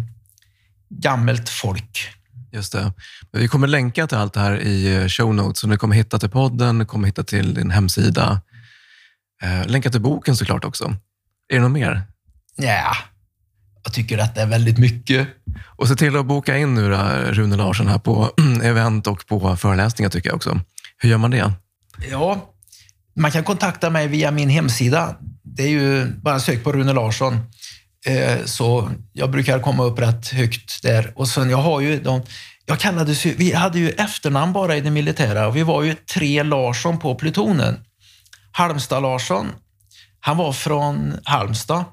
gammalt folk. Just det. Vi kommer länka till allt det här i eh, show notes. Så ni kommer hitta till podden, kommer hitta till din hemsida. Eh, länka till boken såklart också. Är det något mer? Ja, jag tycker att det är väldigt mycket. Och se till att boka in nu då, Rune Larsson här på event och på föreläsningar tycker jag också. Hur gör man det? Ja, man kan kontakta mig via min hemsida. Det är ju bara sök på Rune Larsson. Eh, så jag brukar komma upp rätt högt där. Och sen jag har ju de, jag kallades ju, vi hade ju efternamn bara i det militära och vi var ju tre Larsson på plutonen. Halmstad Larsson, han var från Halmstad.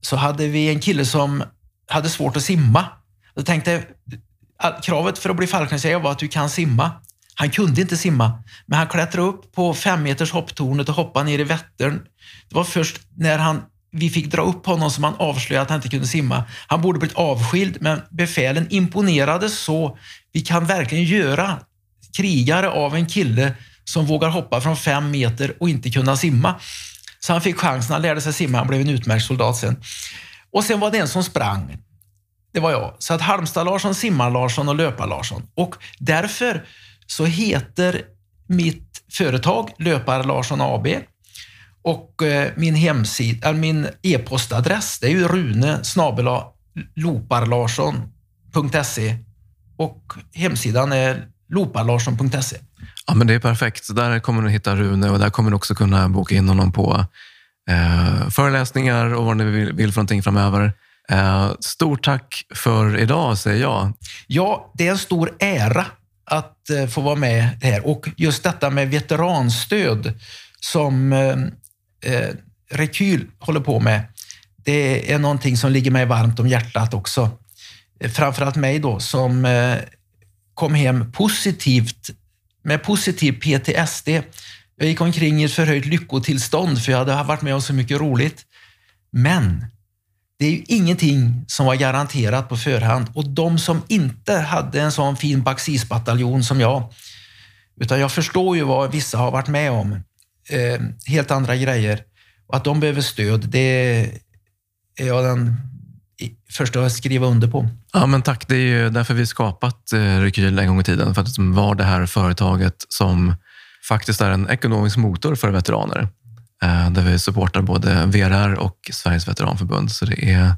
Så hade vi en kille som hade svårt att simma. Jag tänkte, kravet för att bli fallskärmsjägare var att du kan simma. Han kunde inte simma, men han klättrade upp på fem meters hopptornet och hoppade ner i Vättern. Det var först när han vi fick dra upp honom som han avslöjade att han inte kunde simma. Han borde blivit avskild, men befälen imponerade så. Vi kan verkligen göra krigare av en kille som vågar hoppa från fem meter och inte kunna simma. Så han fick chansen, han lärde sig simma, han blev en utmärkt soldat sen. Och sen var det en som sprang. Det var jag. Så att Halmstad-Larsson, Simmar-Larsson och Löpar-Larsson. Och därför så heter mitt företag Löpar-Larsson AB och eh, min hemsida, äh, min e-postadress, det är ju rune loparlarsson.se och hemsidan är loparlarsson.se. Ja, men det är perfekt. där kommer du hitta Rune och där kommer du också kunna boka in honom på eh, föreläsningar och vad ni vill, vill för någonting framöver. Eh, stort tack för idag, säger jag. Ja, det är en stor ära att eh, få vara med här. Och just detta med veteranstöd som eh, Rekyl håller på med, det är någonting som ligger mig varmt om hjärtat också. Eh, framförallt mig då som eh, kom hem positivt med positiv PTSD. Jag gick omkring i ett förhöjt lyckotillstånd för jag hade varit med om så mycket roligt. Men det är ju ingenting som var garanterat på förhand och de som inte hade en sån fin Baxisbataljon som jag, utan jag förstår ju vad vissa har varit med om, eh, helt andra grejer och att de behöver stöd, det är jag den första att skriva under på. Ja, men tack. Det är ju därför vi skapat eh, Rekyl en gång i tiden, för att liksom det var det här företaget som faktiskt är en ekonomisk motor för veteraner. Eh, där vi supportar både VRR och Sveriges veteranförbund. Så det är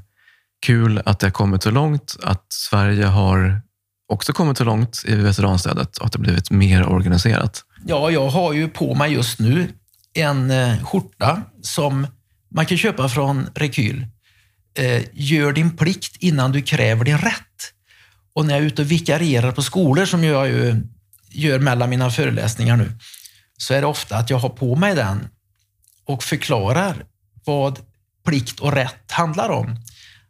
kul att det har kommit så långt, att Sverige har också kommit så långt i veteranstödet och att det blivit mer organiserat. Ja, jag har ju på mig just nu en eh, skjorta som man kan köpa från Rekyl. Eh, gör din plikt innan du kräver din rätt. Och när jag är ute och vikarierar på skolor, som jag ju gör mellan mina föreläsningar nu, så är det ofta att jag har på mig den och förklarar vad plikt och rätt handlar om.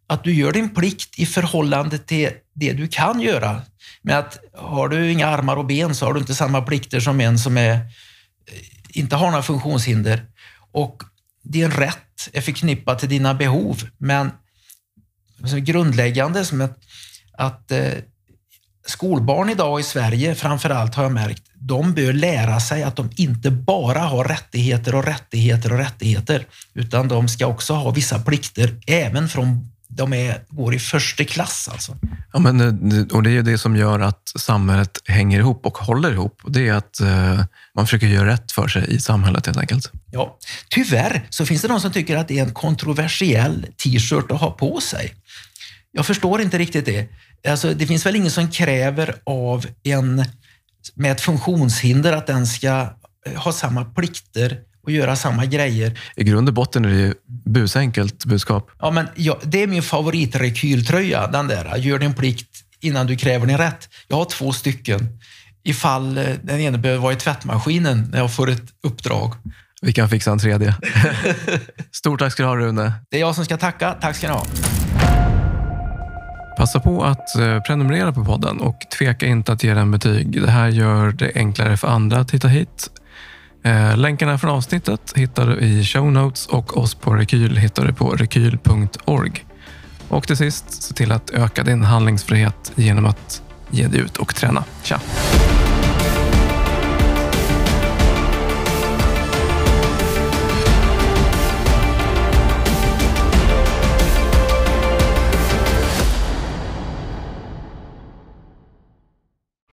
Att du gör din plikt i förhållande till det du kan göra. Med att har du inga armar och ben så har du inte samma plikter som en som är, eh, inte har några funktionshinder. Och din rätt är förknippad till dina behov. Men grundläggande som att, att eh, skolbarn idag i Sverige framför allt har jag märkt, de bör lära sig att de inte bara har rättigheter och rättigheter och rättigheter, utan de ska också ha vissa plikter även från de är, går i första klass. Alltså. Ja, men, eh, och det är ju det som gör att samhället hänger ihop och håller ihop. Det är att eh, man försöker göra rätt för sig i samhället helt enkelt. Ja, tyvärr så finns det de som tycker att det är en kontroversiell t-shirt att ha på sig. Jag förstår inte riktigt det. Alltså, det finns väl ingen som kräver av en med ett funktionshinder att den ska eh, ha samma plikter och göra samma grejer. I grund och botten är det ju busenkelt budskap. Ja, men ja, det är min favoritrekyltröja, den där. Gör din plikt innan du kräver din rätt. Jag har två stycken ifall eh, den ena behöver vara i tvättmaskinen när jag får ett uppdrag. Vi kan fixa en tredje. Stort tack ska du ha Rune. Det är jag som ska tacka. Tack ska ni ha. Passa på att eh, prenumerera på podden och tveka inte att ge den betyg. Det här gör det enklare för andra att hitta hit. Eh, länkarna från avsnittet hittar du i show notes och oss på Rekyl hittar du på rekyl.org. Och till sist, se till att öka din handlingsfrihet genom att ge dig ut och träna. Tja!